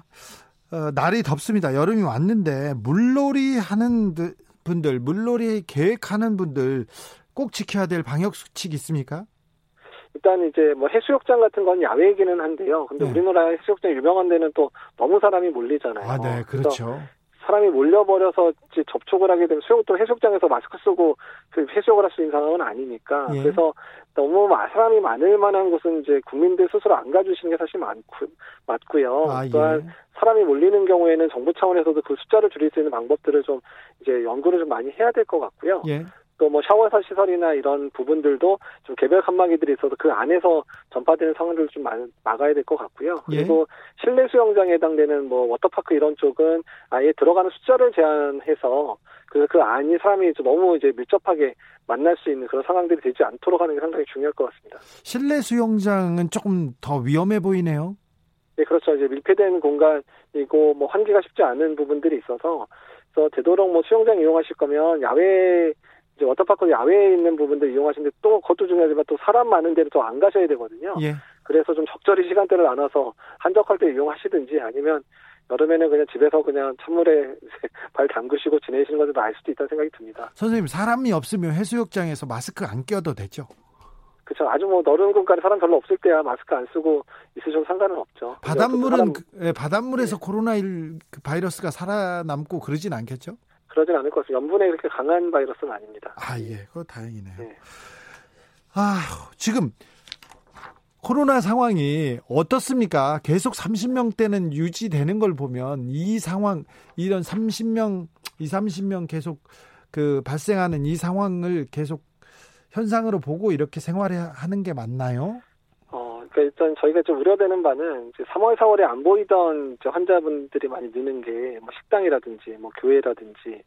어, 날이 덥습니다. 여름이 왔는데 물놀이 하는 분들, 물놀이 계획하는 분들 꼭 지켜야 될 방역 수칙 있습니까? 일단 이제 뭐 해수욕장 같은 건 야외이기는 한데요. 근데 네. 우리나라 해수욕장 유명한 데는 또 너무 사람이 몰리잖아요. 아, 네, 그렇죠. 사람이 몰려버려서 이제 접촉을 하게 되면 수영 또 해수욕장에서 마스크 쓰고 그 해수욕을 할 수 있는 상황은 아니니까 예. 그래서 너무 사람이 많을 만한 곳은 이제 국민들 스스로 안 가주시는 게 사실 많고 맞고요. 아, 예. 또한 사람이 몰리는 경우에는 정부 차원에서도 그 숫자를 줄일 수 있는 방법들을 좀 이제 연구를 좀 많이 해야 될 것 같고요. 예. 또 뭐 샤워사 시설이나 이런 부분들도 좀 개별 칸막이들이 있어서 그 안에서 전파되는 상황들을 좀 막아야 될 것 같고요. 예. 그리고 실내 수영장에 해당되는 뭐 워터파크 이런 쪽은 아예 들어가는 숫자를 제한해서 그래서 그 안이 사람이 너무 이제 밀접하게 만날 수 있는 그런 상황들이 되지 않도록 하는 게 상당히 중요할 것 같습니다. 실내 수영장은 조금 더 위험해 보이네요. 네, 그렇죠. 이제 밀폐된 공간이고 뭐 환기가 쉽지 않은 부분들이 있어서 그래서 되도록 뭐 수영장 이용하실 거면 야외 이제 워터파크 야외에 있는 부분들 이용하시는데 또 그것도 중요하지만 또 사람 많은 데는 또안 가셔야 되거든요. 예. 그래서 좀 적절히 시간대를 나눠서 한적할 때 이용하시든지 아니면 여름에는 그냥 집에서 그냥 찬물에 발 담그시고 지내시는 것도 나을 수도 있다는 생각이 듭니다. 선생님 사람이 없으면 해수욕장에서 마스크 안 껴도 되죠? 그렇죠. 아주 뭐 너른 공간에 사람 별로 없을 때야 마스크 안 쓰고 있으셔도 상관은 없죠. 바닷물은 사람... 그, 예, 바닷물에서 네. 코로나1 그 바이러스가 살아남고 그러진 않겠죠? 그러진 않을 것 같습니다. 염분에 그렇게 강한 바이러스는 아닙니다. 아, 예. 그거 다행이네요. 네. 아, 지금 코로나 상황이 어떻습니까? 계속 30명대는 유지되는 걸 보면 이 상황, 이런 30명, 2, 30명 계속 그 발생하는 이 상황을 계속 현상으로 보고 이렇게 생활하는 게 맞나요? 그러니까 일단 저희가 좀 우려되는 바는 이제 3월, 4월에 안 보이던 환자분들이 많이 느는 게 뭐 식당이라든지 뭐 교회라든지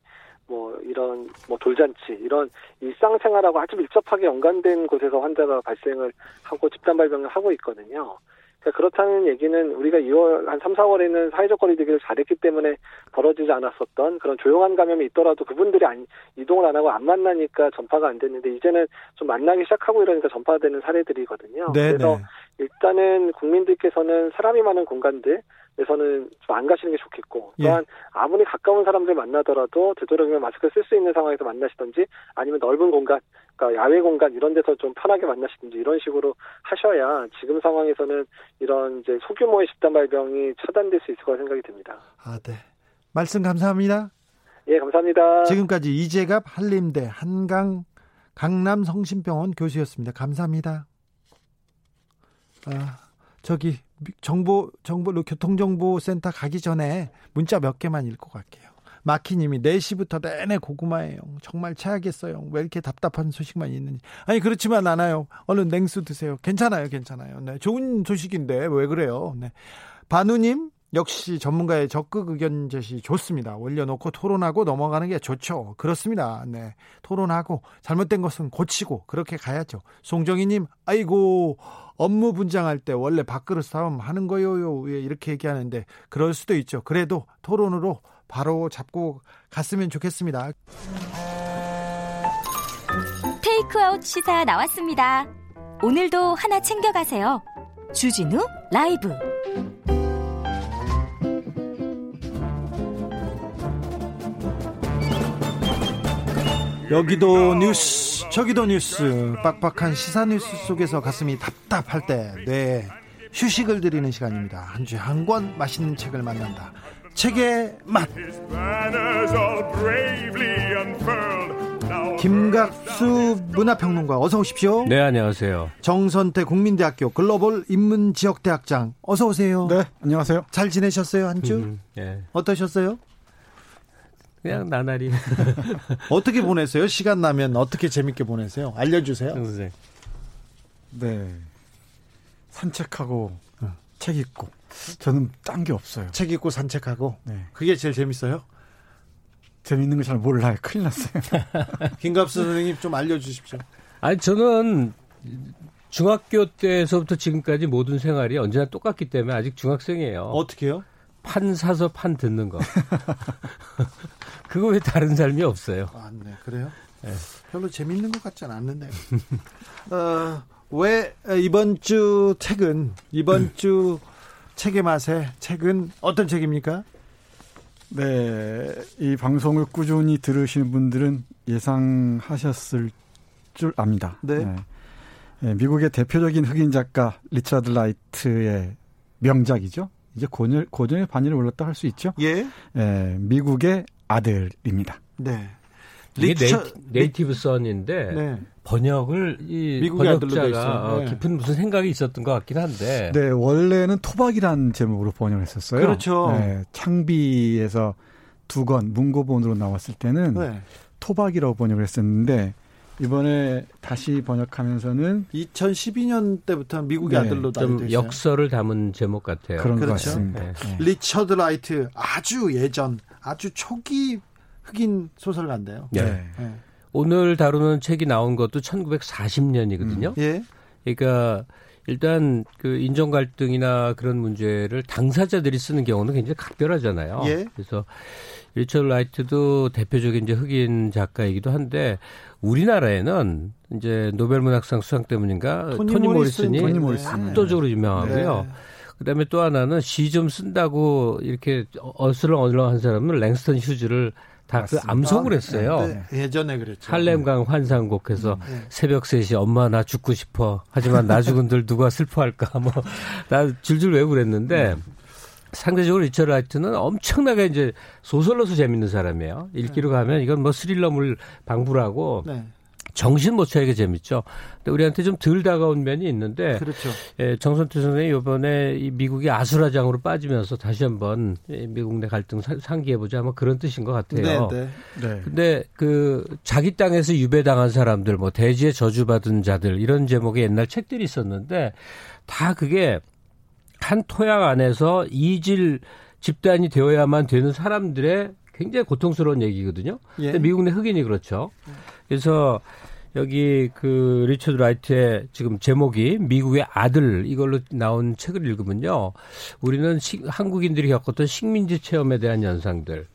뭐 이런 뭐 돌잔치 이런 일상생활하고 아주 밀접하게 연관된 곳에서 환자가 발생을 하고 집단 발병을 하고 있거든요. 그러니까 그렇다는 얘기는 우리가 2월 한 3, 4월에는 사회적 거리두기를 잘했기 때문에 벌어지지 않았었던 그런 조용한 감염이 있더라도 그분들이 안, 이동을 안 하고 안 만나니까 전파가 안 됐는데 이제는 좀 만나기 시작하고 이러니까 전파되는 사례들이거든요. 네네. 그래서 네. 일단은 국민들께서는 사람이 많은 공간들 에서는 좀 안 가시는 게 좋겠고 또한 예. 아무리 가까운 사람들 만나더라도 되도록이면 마스크를 쓸수 있는 상황에서 만나시든지 아니면 넓은 공간 그러니까 야외 공간 이런 데서 좀 편하게 만나시든지 이런 식으로 하셔야 지금 상황에서는 이런 이제 소규모의 집단 발병이 차단될 수 있을 거라 생각이 듭니다. 아, 네. 말씀 감사합니다. 예, 감사합니다. 지금까지 이재갑 한림대 한강 강남 성심병원 교수였습니다. 감사합니다. 아, 저기 정보 정보 교통정보센터 가기 전에 문자 몇 개만 읽고 갈게요. 마키님이 4시부터 내내 고구마예요. 정말 체하겠어요. 왜 이렇게 답답한 소식만 있는지. 아니 그렇지만 않아요. 얼른 냉수 드세요. 괜찮아요, 괜찮아요. 네, 좋은 소식인데 왜 그래요? 네. 반우님 역시 전문가의 적극 의견 제시 좋습니다. 올려놓고 토론하고 넘어가는 게 좋죠. 그렇습니다. 네. 토론하고 잘못된 것은 고치고 그렇게 가야죠. 송정희님, 아이고, 업무 분장할 때 원래 밥그릇 싸움 하는 거요. 이렇게 얘기하는데 그럴 수도 있죠. 그래도 토론으로 바로 잡고 갔으면 좋겠습니다. 테이크아웃 시사 나왔습니다. 오늘도 하나 챙겨가세요. 주진우 라이브. 여기도 뉴스, 저기도 뉴스, 빡빡한 시사 뉴스 속에서 가슴이 답답할 때, 네, 휴식을 드리는 시간입니다. 한 주에 한 권 맛있는 책을 만난다. 책의 맛. 김갑수 문화평론가 어서 오십시오. 네, 안녕하세요. 정선태 국민대학교 글로벌 인문지역대학장 어서 오세요. 네, 안녕하세요. 잘 지내셨어요 한 주? 음, 네. 어떠셨어요? 그냥 나날이. 어떻게 보내세요? 시간 나면 어떻게 재밌게 보내세요? 알려주세요. 선생. 네. 산책하고 어. 책 읽고. 저는 딴 게 없어요. 책 읽고 산책하고. 네. 그게 제일 재밌어요? 재밌는 거 잘 몰라요. 큰일 났어요. 김갑수 선생님 좀 알려주십시오. 아니 저는 중학교 때서부터 지금까지 모든 생활이 언제나 똑같기 때문에 아직 중학생이에요. 어떻게요? 판 사서 판 듣는 거. 그거 왜 다른 삶이 없어요? 아, 네, 그래요? 네. 별로 재밌는 것 같지는 않는데. 어, 왜 이번 주 책은 이번 주 책의 맛에 책은 어떤 책입니까? 네, 이 방송을 꾸준히 들으시는 분들은 예상하셨을 줄 압니다. 네. 네. 네 미국의 대표적인 흑인 작가 리차드 라이트의 명작이죠. 이제 고전, 고전의 반열에 올랐다 할 수 있죠. 예. 예. 미국의 아들입니다. 네. 이게 리처, 네이티, 브 선인데 네. 번역을 이 번역자가 어, 네. 깊은 무슨 생각이 있었던 것 같긴 한데. 네, 원래는 토박이란 제목으로 번역했었어요. 그렇죠. 네, 창비에서 두 권 문고본으로 나왔을 때는 네. 토박이라고 번역을 했었는데 이번에 다시 번역하면서는 2012년 때부터 미국의 네, 아들로 좀 역설을 담은 제목 같아요. 그런 그렇죠? 것 같습니다. 네. 네. 리처드 라이트 아주 예전 아주 초기 흑인 소설가인데요. 네. 네. 오늘 다루는 책이 나온 것도 1940년이거든요. 음. 예. 그러니까 일단 그 인종 갈등이나 그런 문제를 당사자들이 쓰는 경우는 굉장히 각별하잖아요. 예. 그래서 리처드 라이트도 대표적인 이제 흑인 작가이기도 한데 우리나라에는 이제 노벨 문학상 수상 때문인가 토니, 토니 모리슨이 토니 모리슨. 압도적으로 유명하고요. 네. 그다음에 또 하나는 시 좀 쓴다고 이렇게 어슬렁어슬렁한 사람은 랭스턴 휴즈를 다 그 암송을 했어요. 네, 네. 예전에 그랬죠. 할렘강 환상곡해서 음, 네. 새벽 3시 엄마 나 죽고 싶어. 하지만 나 죽은들 누가 슬퍼할까 뭐 나 줄줄 외우고 그랬는데 네. 상대적으로 리처드 라이트는 엄청나게 이제 소설로서 재밌는 사람이에요. 읽기로 가면 이건 뭐 스릴러물 방불하고 네. 정신 못 차리게 재밌죠. 근데 우리한테 좀 덜 다가온 면이 있는데 그렇죠. 예, 정선태 선생이 이번에 이 미국이 아수라장으로 빠지면서 다시 한번 미국 내 갈등 상기해 보자 뭐 그런 뜻인 것 같아요. 네, 네. 네. 근데 그 자기 땅에서 유배당한 사람들 뭐 대지에 저주받은 자들 이런 제목의 옛날 책들이 있었는데 다 그게 한 토양 안에서 이질 집단이 되어야만 되는 사람들의 굉장히 고통스러운 얘기거든요. 예. 미국 내 흑인이 그렇죠. 그래서 여기 그 리처드 라이트의 지금 제목이 미국의 아들 이걸로 나온 책을 읽으면요. 우리는 시, 한국인들이 겪었던 식민지 체험에 대한 현상들.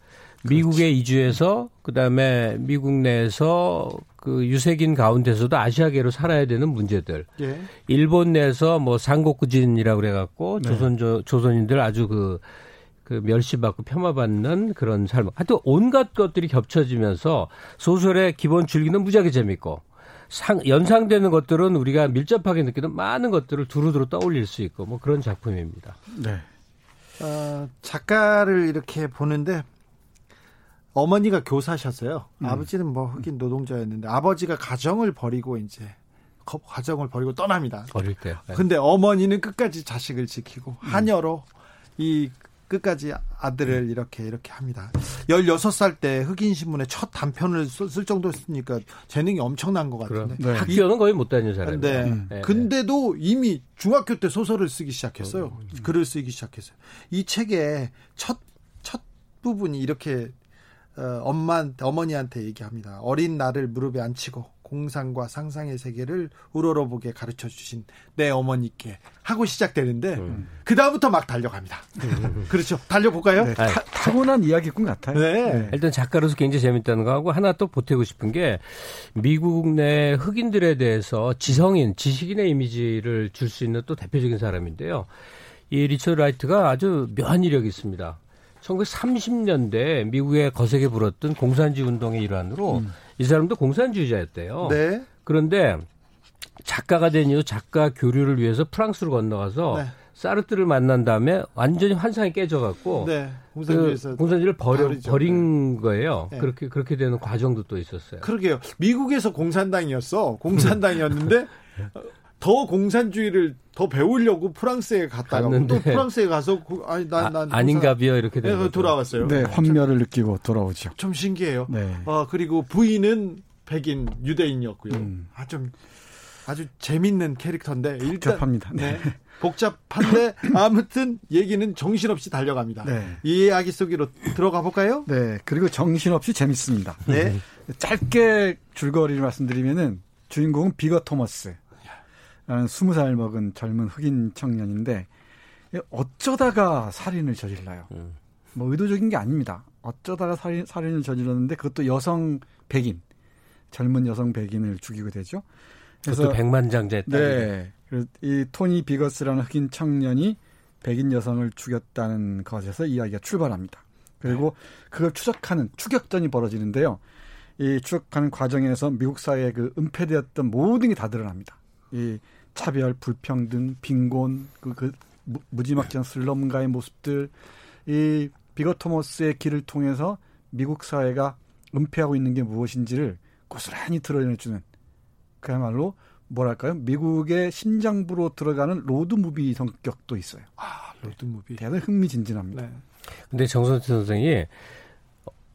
미국에 이주해서 그다음에 미국 내에서 그 유색인 가운데서도 아시아계로 살아야 되는 문제들. 예. 일본 내에서 뭐 상국구진이라고 그래갖고 네. 조선 조 조선인들 아주 그, 그 멸시받고 폄하받는 그런 삶. 하여튼 온갖 것들이 겹쳐지면서 소설의 기본 줄기는 무지하게 재밌고 상, 연상되는 것들은 우리가 밀접하게 느끼는 많은 것들을 두루두루 떠올릴 수 있고 뭐 그런 작품입니다. 네. 어, 작가를 이렇게 보는데 어머니가 교사셨어요. 음. 아버지는 뭐 흑인 노동자였는데 아버지가 가정을 버리고 이제 가정을 버리고 떠납니다. 어릴 때. 네. 근데 어머니는 끝까지 자식을 지키고 음. 한여로 이 끝까지 아들을 이렇게 이렇게 합니다. 16살 때 흑인 신문에 첫 단편을 쓸 정도였으니까 재능이 엄청난 것 같은데. 네. 학교는 거의 못 다니는 사람이에요. 네. 음. 네. 근데도 이미 중학교 때 소설을 쓰기 시작했어요. 음. 글을 쓰기 시작했어요. 이 책의 첫, 첫 부분이 이렇게 어, 엄마 어머니한테 얘기합니다. 어린 나를 무릎에 앉히고 공상과 상상의 세계를 우러러보게 가르쳐 주신 내 어머니께 하고 시작되는데 음. 그 다음부터 막 달려갑니다. 그렇죠. 달려볼까요? 네, 타, 타고난 이야기꾼 같아요. 네. 네. 일단 작가로서 굉장히 재밌다는 거하고 하나 또 보태고 싶은 게 미국 내 흑인들에 대해서 지성인, 지식인의 이미지를 줄 수 있는 또 대표적인 사람인데요. 이 리처드 라이트가 아주 묘한 이력이 있습니다. 1930년대 미국에 거세게 불었던 공산주의 운동의 일환으로 음. 이 사람도 공산주의자였대요. 네. 그런데 작가가 된 이후 작가 교류를 위해서 프랑스로 건너가서 네. 사르트를 만난 다음에 완전히 환상이 깨져갖고 네. 그 공산주의를 버려, 버린 네. 거예요. 네. 그렇게 그렇게 되는 과정도 또 있었어요. 그러게요. 미국에서 공산당이었어. 공산당이었는데 더 공산주의를 더 배우려고 프랑스에 갔다가 갔는데. 또 프랑스에 가서 아니 난, 난 아, 닌가비요 이렇게 네, 돌아왔어요. 네, 환멸을 느끼고 돌아오죠. 좀 신기해요. 네. 어, 그리고 부인은 백인 유대인이었고요. 음. 아좀 아주 재밌는 캐릭터인데 복잡합니다. 네. 네. 복잡한데 아무튼 얘기는 정신없이 달려갑니다. 네. 이 이야기 속으로 들어가 볼까요? 네. 그리고 정신없이 재밌습니다. 네. 짧게 줄거리를 말씀드리면은 주인공은 비거 토머스. 라는 스무 살 먹은 젊은 흑인 청년인데 어쩌다가 살인을 저질러요. 음. 뭐 의도적인 게 아닙니다. 어쩌다가 살인, 살인을 저질렀는데 그것도 여성 백인, 젊은 여성 백인을 죽이게 되죠. 그래서 백만장자 네. 이 토니 비거스라는 흑인 청년이 백인 여성을 죽였다는 것에서 이야기가 출발합니다. 그리고 그걸 추적하는 추격전이 벌어지는데요. 이 추적하는 과정에서 미국 사회에 그 은폐되었던 모든 게 다 드러납니다. 이 차별, 불평등, 빈곤, 그, 그 무지막지한 슬럼가의 모습들, 이 비거 토머스의 길을 통해서 미국 사회가 은폐하고 있는 게 무엇인지를 고스란히 드러내주는 그야말로 뭐랄까요? 미국의 심장부로 들어가는 로드 무비 성격도 있어요. 아, 로드 무비. 대단히 흥미진진합니다. 네. 근데 정선태 선생이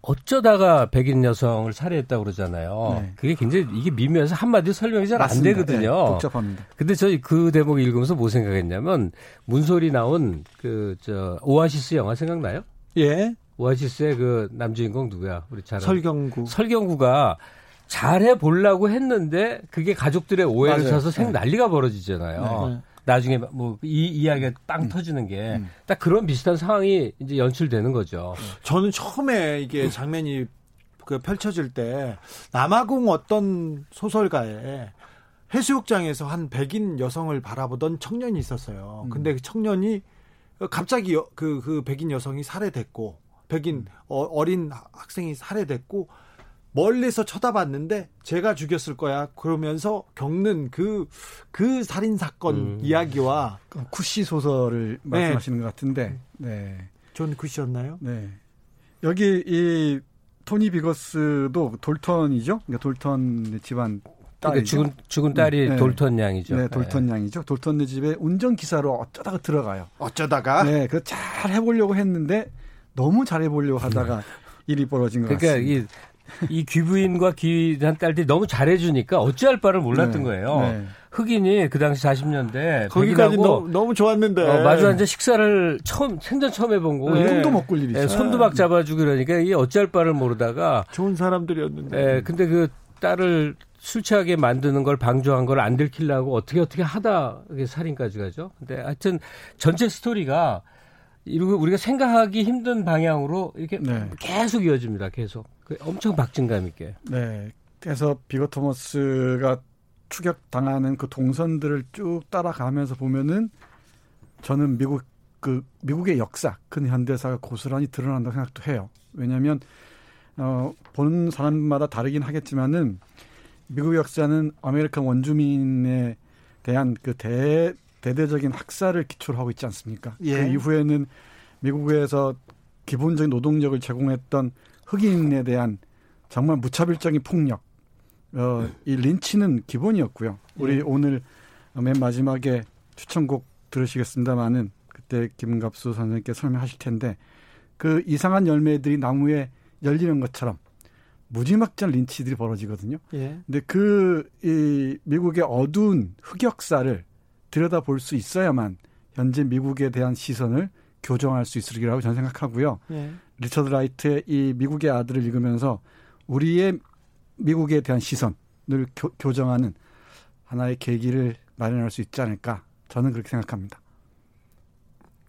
어쩌다가 백인 여성을 살해했다고 그러잖아요. 네. 그게 굉장히 이게 미묘해서 한마디로 설명이 잘 안 되거든요. 네, 복잡합니다. 근데 저희 그 대목 읽으면서 뭐 생각했냐면 문소리 나온 그 저 오아시스 영화 생각나요? 예. 오아시스의 그 남주인공 누구야? 우리 잘 설경구. 설경구가 잘해 보려고 했는데 그게 가족들의 오해를. 사서 생 네. 난리가 벌어지잖아요. 네. 나중에 뭐 이 이야기가 빵 음. 터지는 게딱 음. 그런 비슷한 상황이 이제 연출되는 거죠. 저는 처음에 이게 장면이 그 펼쳐질 때 남아공 어떤 소설가에 해수욕장에서 한 백인 여성을 바라보던 청년이 있었어요. 음. 근데 그 청년이 갑자기 그, 그 백인 여성이 살해됐고, 백인 어, 어린 학생이 살해됐고, 멀리서 쳐다봤는데 제가 죽였을 거야 그러면서 겪는 그그 그 살인 사건 음. 이야기와 그 쿳시 소설을 네. 말씀하시는 것 같은데 네. 존 쿳시였나요? 네. 여기 이 토니 비거스도 돌턴이죠. 그러니까 돌턴 집안 그러니까 죽은 죽은 딸이 네. 돌턴 양이죠. 네, 돌턴 네. 양이죠. 돌턴네 집에 운전 기사로 어쩌다가 들어가요. 어쩌다가? 네, 그잘 해보려고 했는데 너무 잘 해보려고 하다가 음. 일이 벌어진 것 그러니까 같습니다. 이 귀부인과 귀한 딸들이 너무 잘해주니까 어찌할 바를 몰랐던 네. 거예요. 네. 흑인이 그 당시 40년대 거기까지 너, 너무 좋았는데 어, 마주 앉아 식사를 처음 생전 처음 해본 거고 네. 손도 먹고 일이 네, 손도 막 잡아주고 그러니까 이게 어찌할 바를 모르다가 좋은 사람들이었는데. 네, 근데 그 딸을 술 취하게 만드는 걸 방조한 걸 안 들키려고 어떻게 어떻게 하다 살인까지 가죠. 근데 하여튼 전체 스토리가 이러고 우리가 생각하기 힘든 방향으로 이렇게 네. 계속 이어집니다. 계속 그 엄청 박진감 있게. 네. 해서 비거 토머스가 추격 당하는 그 동선들을 쭉 따라가면서 보면은 저는 미국 그 미국의 역사, 큰 현대사가 고스란히 드러난다고 생각도 해요. 왜냐하면 어, 보는 사람마다 다르긴 하겠지만은 미국 역사는 아메리칸 원주민에 대한 그 대, 대대적인 학살을 기초로 하고 있지 않습니까? 예. 그 이후에는 미국에서 기본적인 노동력을 제공했던 흑인에 대한 정말 무차별적인 폭력, 어, 이 린치는 기본이었고요. 우리 예. 오늘 맨 마지막에 추천곡 들으시겠습니다만은 그때 김갑수 선생님께 설명하실 텐데 그 이상한 열매들이 나무에 열리는 것처럼 무지막지한 린치들이 벌어지거든요. 예. 근데 그, 이, 미국의 어두운 흑역사를 들여다볼 수 있어야만 현재 미국에 대한 시선을 교정할 수 있으리라고 저는 생각하고요. 예. 리처드 라이트의 이 미국의 아들을 읽으면서 우리의 미국에 대한 시선을 교, 교정하는 하나의 계기를 마련할 수 있지 않을까 저는 그렇게 생각합니다.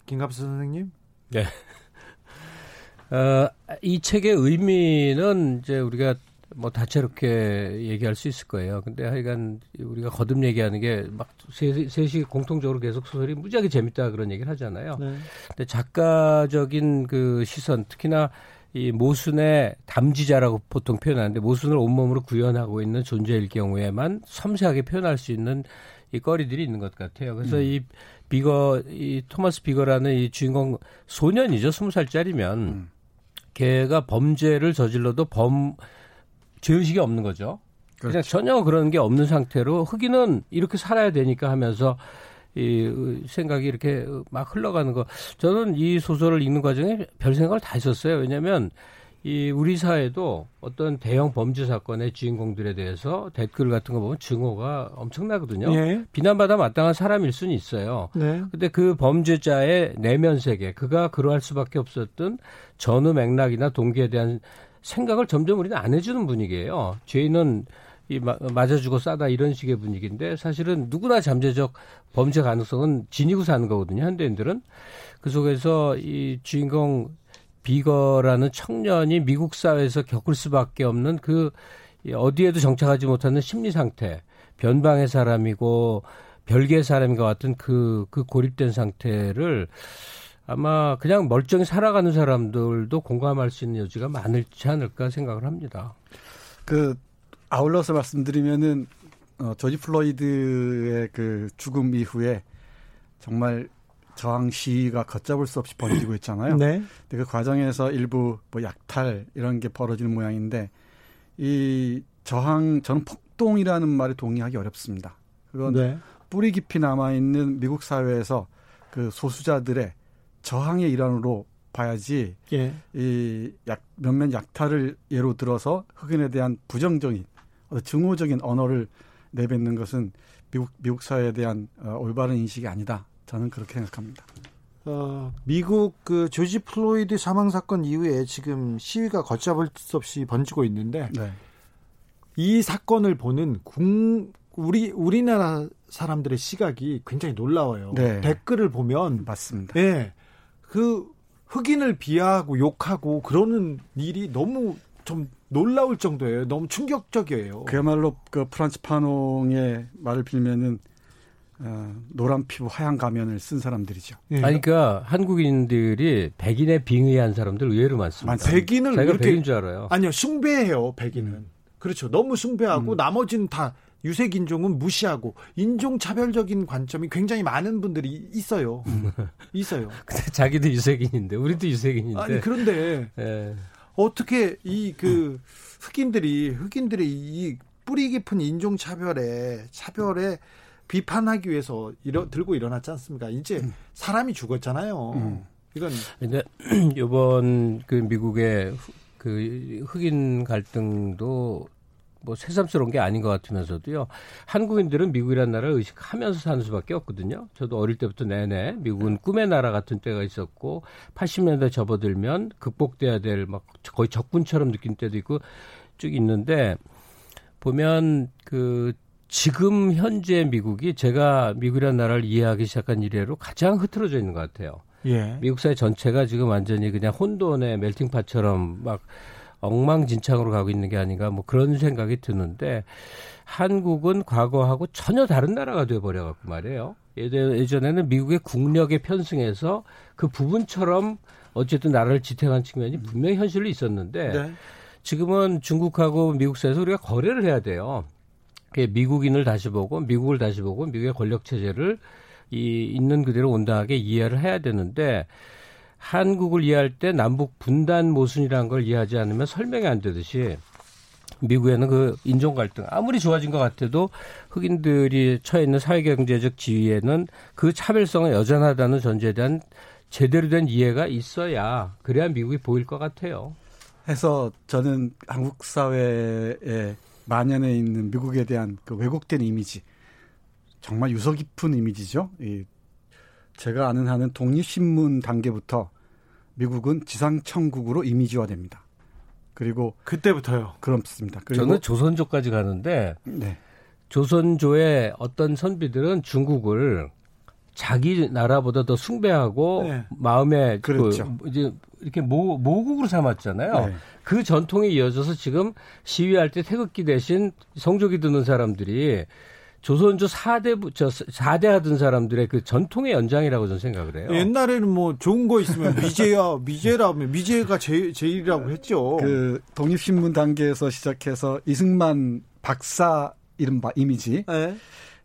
김갑수 선생님? 네. 어, 이 책의 의미는 이제 우리가 뭐 다채롭게 얘기할 수 있을 거예요. 근데 하여간 우리가 거듭 얘기하는 게 막 셋이 공통적으로 계속 소설이 무지하게 재밌다 그런 얘기를 하잖아요. 네. 근데 작가적인 그 시선, 특히나 이 모순의 담지자라고 보통 표현하는데 모순을 온몸으로 구현하고 있는 존재일 경우에만 섬세하게 표현할 수 있는 이 거리들이 있는 것 같아요. 그래서 음. 이 비거, 이 토마스 비거라는 이 주인공 소년이죠. 스무 살짜리면. 음. 걔가 범죄를 저질러도 범 죄의식이 없는 거죠. 그렇죠. 그냥 전혀 그런 게 없는 상태로 흑인은 이렇게 살아야 되니까 하면서 이 생각이 이렇게 막 흘러가는 거. 저는 이 소설을 읽는 과정에 별 생각을 다 했었어요. 왜냐하면 이 우리 사회도 어떤 대형 범죄 사건의 주인공들에 대해서 댓글 같은 거 보면 증오가 엄청나거든요. 예. 비난받아 마땅한 사람일 수는 있어요. 네. 근데 그 범죄자의 내면 세계, 그가 그러할 수밖에 없었던 전후 맥락이나 동기에 대한 생각을 점점 우리는 안 해주는 분위기예요. 죄인은 이 맞아 주고 싸다 이런 식의 분위기인데 사실은 누구나 잠재적 범죄 가능성은 지니고 사는 거거든요. 현대인들은 그 속에서 이 주인공 비거라는 청년이 미국 사회에서 겪을 수밖에 없는 그 어디에도 정착하지 못하는 심리 상태, 변방의 사람이고 별개의 사람과 같은 그, 그 고립된 상태를 아마 그냥 멀쩡히 살아가는 사람들도 공감할 수 있는 여지가 많을지 않을까 생각을 합니다. 그 아울러서 말씀드리면은 어, 조지 플로이드의 그 죽음 이후에 정말 저항 시위가 걷잡을 수 없이 벌어지고 있잖아요. 네. 근데 그 과정에서 일부 뭐 약탈 이런 게 벌어지는 모양인데 이 저항 저는 폭동이라는 말에 동의하기 어렵습니다. 그건 네. 뿌리 깊이 남아 있는 미국 사회에서 그 소수자들의 저항의 일환으로 봐야지 예. 이 약, 몇몇 약탈을 예로 들어서 흑인에 대한 부정적인 증오적인 언어를 내뱉는 것은 미국 미국 사회에 대한 어, 올바른 인식이 아니다. 저는 그렇게 생각합니다. 어, 미국 그 조지 플로이드 사망 사건 이후에 지금 시위가 걷잡을 수 없이 번지고 있는데 네. 이 사건을 보는 국, 우리 우리나라 사람들의 시각이 굉장히 놀라워요. 네. 댓글을 보면 맞습니다. 네, 그 흑인을 비하하고 욕하고 그러는 일이 너무 좀 놀라울 정도예요. 너무 충격적이에요. 그야말로 그 프란츠 파농의 말을 빌면은 어, 노란 피부 하얀 가면을 쓴 사람들이죠. 예. 아니, 그러니까 한국인들이 백인에 빙의한 사람들 의외로 많습니다. 백인을 자기가 백인 줄 알아요. 아니요, 숭배해요. 백인은. 음. 그렇죠. 너무 숭배하고 음. 나머지는 다 유색 인종은 무시하고 인종 차별적인 관점이 굉장히 많은 분들이 있어요. 음. 있어요. 근데 자기도 유색인인데 우리도 유색인인데. 아니 그런데 예. 어떻게 이 그 흑인들이 흑인들이 이 뿌리 깊은 인종 차별에 차별에 비판하기 위해서 일어, 들고 일어났지 않습니까? 이제 음. 사람이 죽었잖아요. 음. 이건 근데 이번 그 미국의 그 흑인 갈등도 뭐 새삼스러운 게 아닌 것 같으면서도요. 한국인들은 미국이라는 나라를 의식하면서 사는 수밖에 없거든요. 저도 어릴 때부터 내내 미국은 꿈의 나라 같은 때가 있었고 80년대 접어들면 극복돼야 될 막 거의 적군처럼 느낀 때도 있고 쭉 있는데 보면 그 지금 현재 미국이 제가 미국이라는 나라를 이해하기 시작한 이래로 가장 흐트러져 있는 것 같아요. 예. 미국 사회 전체가 지금 완전히 그냥 혼돈의 멜팅팟처럼 막 엉망진창으로 가고 있는 게 아닌가 뭐 그런 생각이 드는데 한국은 과거하고 전혀 다른 나라가 돼 버려 갖고 말이에요. 예전에는 미국의 국력에 편승해서 그 부분처럼 어쨌든 나라를 지탱한 측면이 분명히 현실로 있었는데 네. 지금은 중국하고 미국 사이에서 우리가 거래를 해야 돼요. 미국인을 다시 보고 미국을 다시 보고 미국의 권력 체제를 이 있는 그대로 온당하게 이해를 해야 되는데 한국을 이해할 때 남북 분단 모순이라는 걸 이해하지 않으면 설명이 안 되듯이 미국에는 그 인종 갈등 아무리 좋아진 것 같아도 흑인들이 처해 있는 사회 경제적 지위에는 그 차별성은 여전하다는 전제에 대한 제대로 된 이해가 있어야 그래야 미국이 보일 것 같아요. 해서 저는 한국 사회에 만연해 있는 미국에 대한 그 왜곡된 이미지 정말 유서 깊은 이미지죠. 이 제가 아는 한은 독립신문 단계부터 미국은 지상천국으로 이미지화됩니다. 그리고 그때부터요. 그렇습니다. 그리고 저는 조선조까지 가는데 네. 조선조의 어떤 선비들은 중국을 자기 나라보다 더 숭배하고 네. 마음에 그 그렇죠. 그 이제 이렇게 모, 모국으로 삼았잖아요. 네. 그 전통이 이어져서 지금 시위할 때 태극기 대신 성조기 드는 사람들이 조선조 4대 저 4대 하던 사람들의 그 전통의 연장이라고 저는 생각을 해요. 옛날에는 뭐 좋은 거 있으면 미제야 미제라면 미제가 제, 제일이라고 했죠. 그 독립신문 단계에서 시작해서 이승만 박사 이른바 이미지. 네.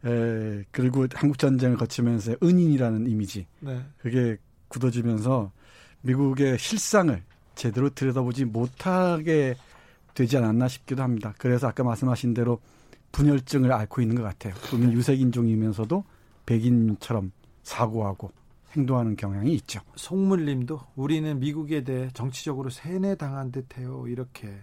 에, 그리고 한국 전쟁을 거치면서 은인이라는 이미지. 네. 그게 굳어지면서 미국의 실상을 제대로 들여다보지 못하게 되지 않았나 싶기도 합니다. 그래서 아까 말씀하신 대로 분열증을 앓고 있는 것 같아요. 우리는 유색 인종이면서도 백인처럼 사고하고 행동하는 경향이 있죠. 송물님도 우리는 미국에 대해 정치적으로 세뇌당한 듯해요. 이렇게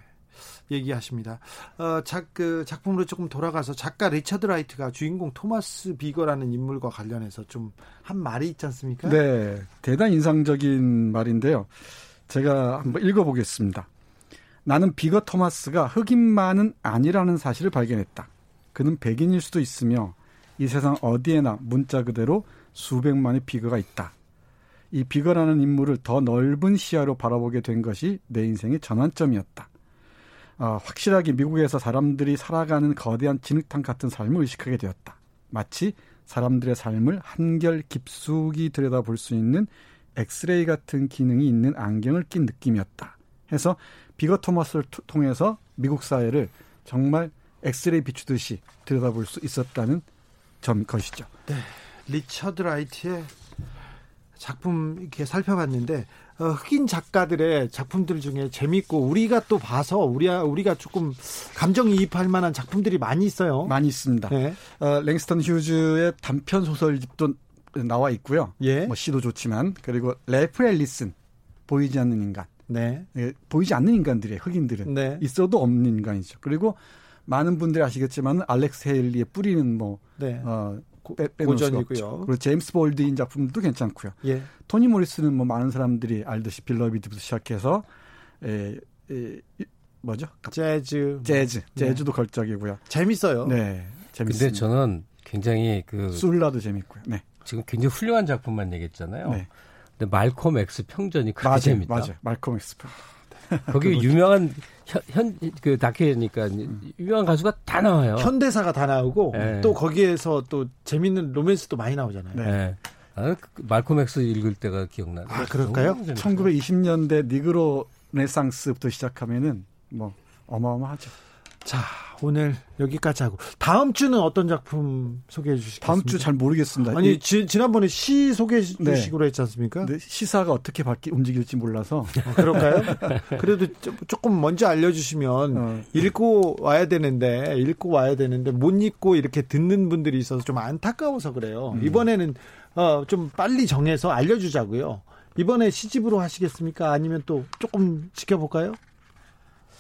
얘기하십니다. 어, 작, 그 작품으로 조금 돌아가서 작가 리처드 라이트가 주인공 토마스 비거라는 인물과 관련해서 좀 한 말이 있지 않습니까? 네, 대단히 인상적인 말인데요. 제가 한번 읽어보겠습니다. 나는 비거 토마스가 흑인만은 아니라는 사실을 발견했다. 그는 백인일 수도 있으며 이 세상 어디에나 문자 그대로 수백만의 비거가 있다. 이 비거라는 인물을 더 넓은 시야로 바라보게 된 것이 내 인생의 전환점이었다. 어, 확실하게 미국에서 사람들이 살아가는 거대한 진흙탕 같은 삶을 의식하게 되었다. 마치 사람들의 삶을 한결 깊숙이 들여다볼 수 있는 엑스레이 같은 기능이 있는 안경을 낀 느낌이었다. 해서 비거 토마스를 통해서 미국 사회를 정말 엑스레이 비추듯이 들여다볼 수 있었다는 점 것이죠. 네. 리처드 라이트의 작품 이렇게 살펴봤는데 어, 흑인 작가들의 작품들 중에 재밌고 우리가 또 봐서 우리가 우리가 조금 감정이입할 만한 작품들이 많이 있어요. 많이 있습니다. 네. 어, 랭스턴 휴즈의 단편 소설집도 나와 있고요. 예. 뭐 시도 좋지만 그리고 랠프 엘리슨 보이지 않는 인간. 네. 예, 보이지 않는 인간들이 흑인들은 네. 있어도 없는 인간이죠. 그리고 많은 분들이 아시겠지만 알렉스 헤일리의 뿌리는 뭐 네. 어, 빼, 고전이고요. 그리고 제임스 볼드윈 작품도 괜찮고요. 예. 토니 모리슨은 뭐 많은 사람들이 알듯이 Beloved부터 시작해서 에, 에, 뭐죠? 재즈, 재즈, 재즈도 네. 걸작이고요. 재밌어요. 네, 재밌습니다. 근데 저는 굉장히 그 술라도 재밌고요. 네. 지금 굉장히 훌륭한 작품만 얘기했잖아요. 네. 근데 말콤 엑스 평전이 그렇게 맞아요, 재밌다. 맞아요. 말콤 엑스 평전. 거기 유명한 현그 다큐니까 유명한 가수가 다 나와요. 현대사가 다 나오고 네. 또 거기에서 또 재밌는 로맨스도 많이 나오잖아요. 네. 아, 그 말콤 엑스 읽을 때가 기억나요. 아, 그럴까요? 1920년대 니그로 르네상스부터 시작하면은 뭐 어마어마하죠. 자, 오늘 여기까지 하고 다음 주는 어떤 작품 소개해 주시겠습니까? 다음 주 잘 모르겠습니다. 아니 지, 지난번에 시 소개해 네. 주시기로 했지 않습니까? 네, 시사가 어떻게 바뀌 움직일지 몰라서 어, 그럴까요? 그래도 조금 먼저 알려 주시면 어. 읽고 와야 되는데 읽고 와야 되는데 못 읽고 이렇게 듣는 분들이 있어서 좀 안타까워서 그래요. 음. 이번에는 어, 좀 빨리 정해서 알려 주자고요. 이번에 시집으로 하시겠습니까? 아니면 또 조금 지켜볼까요?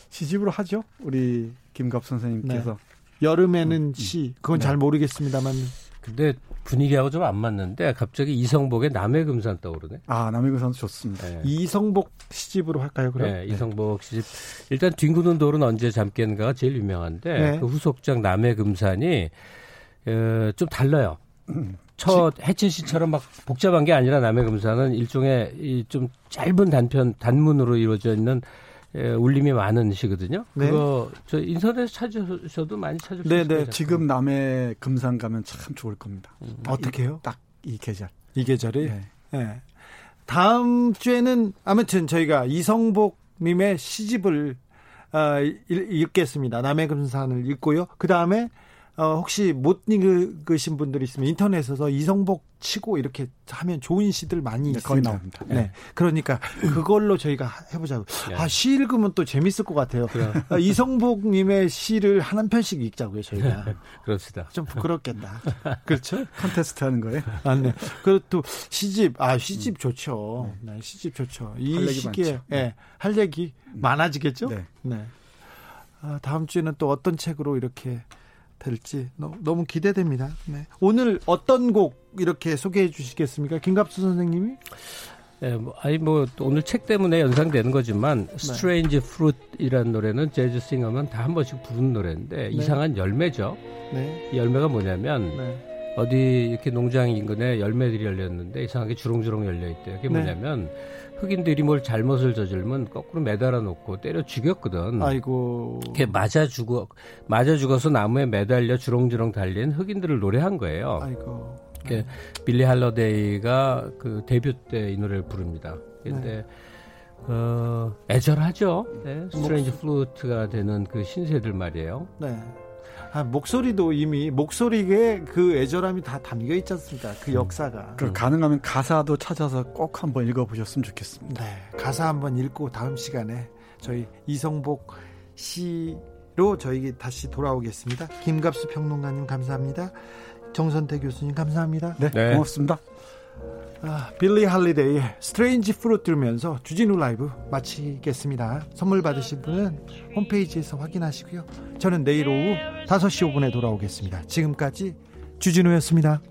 시집으로 하죠. 우리 김갑 선생님께서 네. 여름에는 음, 음. 시 그건 네. 잘 모르겠습니다만 근데 분위기하고 좀 안 맞는데 갑자기 이성복의 남해 금산 떠오르네. 아 남해 금산 좋습니다. 네. 이성복 시집으로 할까요? 그럼 네, 이성복 시집 일단 뒹구는 돌은 언제 잠겠는가가 제일 유명한데 네. 그 후속작 남해 금산이 어, 좀 달라요. 첫 해체 시처럼 막 복잡한 게 아니라 남해 금산은 일종의 이 좀 짧은 단편 단문으로 이루어져 있는 예, 울림이 많은 시거든요. 네. 그거 저 인터넷 찾으셔도 많이 찾을 수 네, 있습니다. 네, 지금 남해 금산 가면 참 좋을 겁니다. 음. 어떻게요? 딱 이 계절. 이 계절이. 네. 네. 다음 주에는 아무튼 저희가 이성복 님의 시집을 어, 읽 겠습니다. 남해 금산을 읽고요. 그 다음에 어, 혹시 못 읽으신 분들이 있으면 인터넷에서 이성복 치고 이렇게 하면 좋은 시들 많이 네, 있습니다. 나옵니다. 네. 네. 그러니까 그걸로 저희가 해보자고. 네. 아, 시 읽으면 또 재밌을 것 같아요. 아, 이성복님의 시를 한 편씩 읽자고요, 저희가. 그렇습니다. 좀 부끄럽겠다. 그렇죠? 컨테스트 하는 거예요? 아, 네. 그리고 또 시집, 아, 시집 음. 좋죠. 네. 네, 시집 좋죠. 이 시기에, 예, 네. 할 얘기 음. 많아지겠죠? 네. 네. 아, 다음 주에는 또 어떤 책으로 이렇게 될지 너무 기대됩니다. 네. 오늘 어떤 곡 이렇게 소개해 주시겠습니까? 김갑수 선생님이? 네, 뭐, 아니 뭐 오늘 책 때문에 연상되는 거지만 네. Strange Fruit이라는 노래는 재즈 싱어면 다 한 번씩 부르는 노래인데 네. 이상한 열매죠. 네. 이 열매가 뭐냐면 네. 어디 이렇게 농장 인근에 열매들이 열렸는데 이상하게 주렁주렁 열려 있대요. 그게 네. 뭐냐면 흑인들이 뭘 잘못을 저질면 거꾸로 매달아 놓고 때려 죽였거든. 아이고. 이렇게 맞아 죽어 맞아 죽어서 나무에 매달려 주렁주렁 달린 흑인들을 노래한 거예요. 아이고. 네. 빌리 할러데이가 그 데뷔 때 이 노래를 부릅니다. 근데 네. 어, 애절하죠. 네. Strange Fruit가 되는 그 신세들 말이에요. 네. 아, 목소리도 이미 목소리에 그 애절함이 다 담겨 있지 않습니까? 그 음. 역사가. 그 가능하면 가사도 찾아서 꼭 한번 읽어보셨으면 좋겠습니다. 네, 가사 한번 읽고 다음 시간에 저희 이성복 씨로 저희 다시 돌아오겠습니다. 김갑수 평론가님 감사합니다. 정선태 교수님 감사합니다. 네, 네. 고맙습니다. 아, 빌리 할리데이의 Strange Fruit 들으면서 주진우 라이브 마치겠습니다. 선물 받으실 분은 홈페이지에서 확인하시고요. 저는 내일 오후 5시 5분에 돌아오겠습니다. 지금까지 주진우였습니다.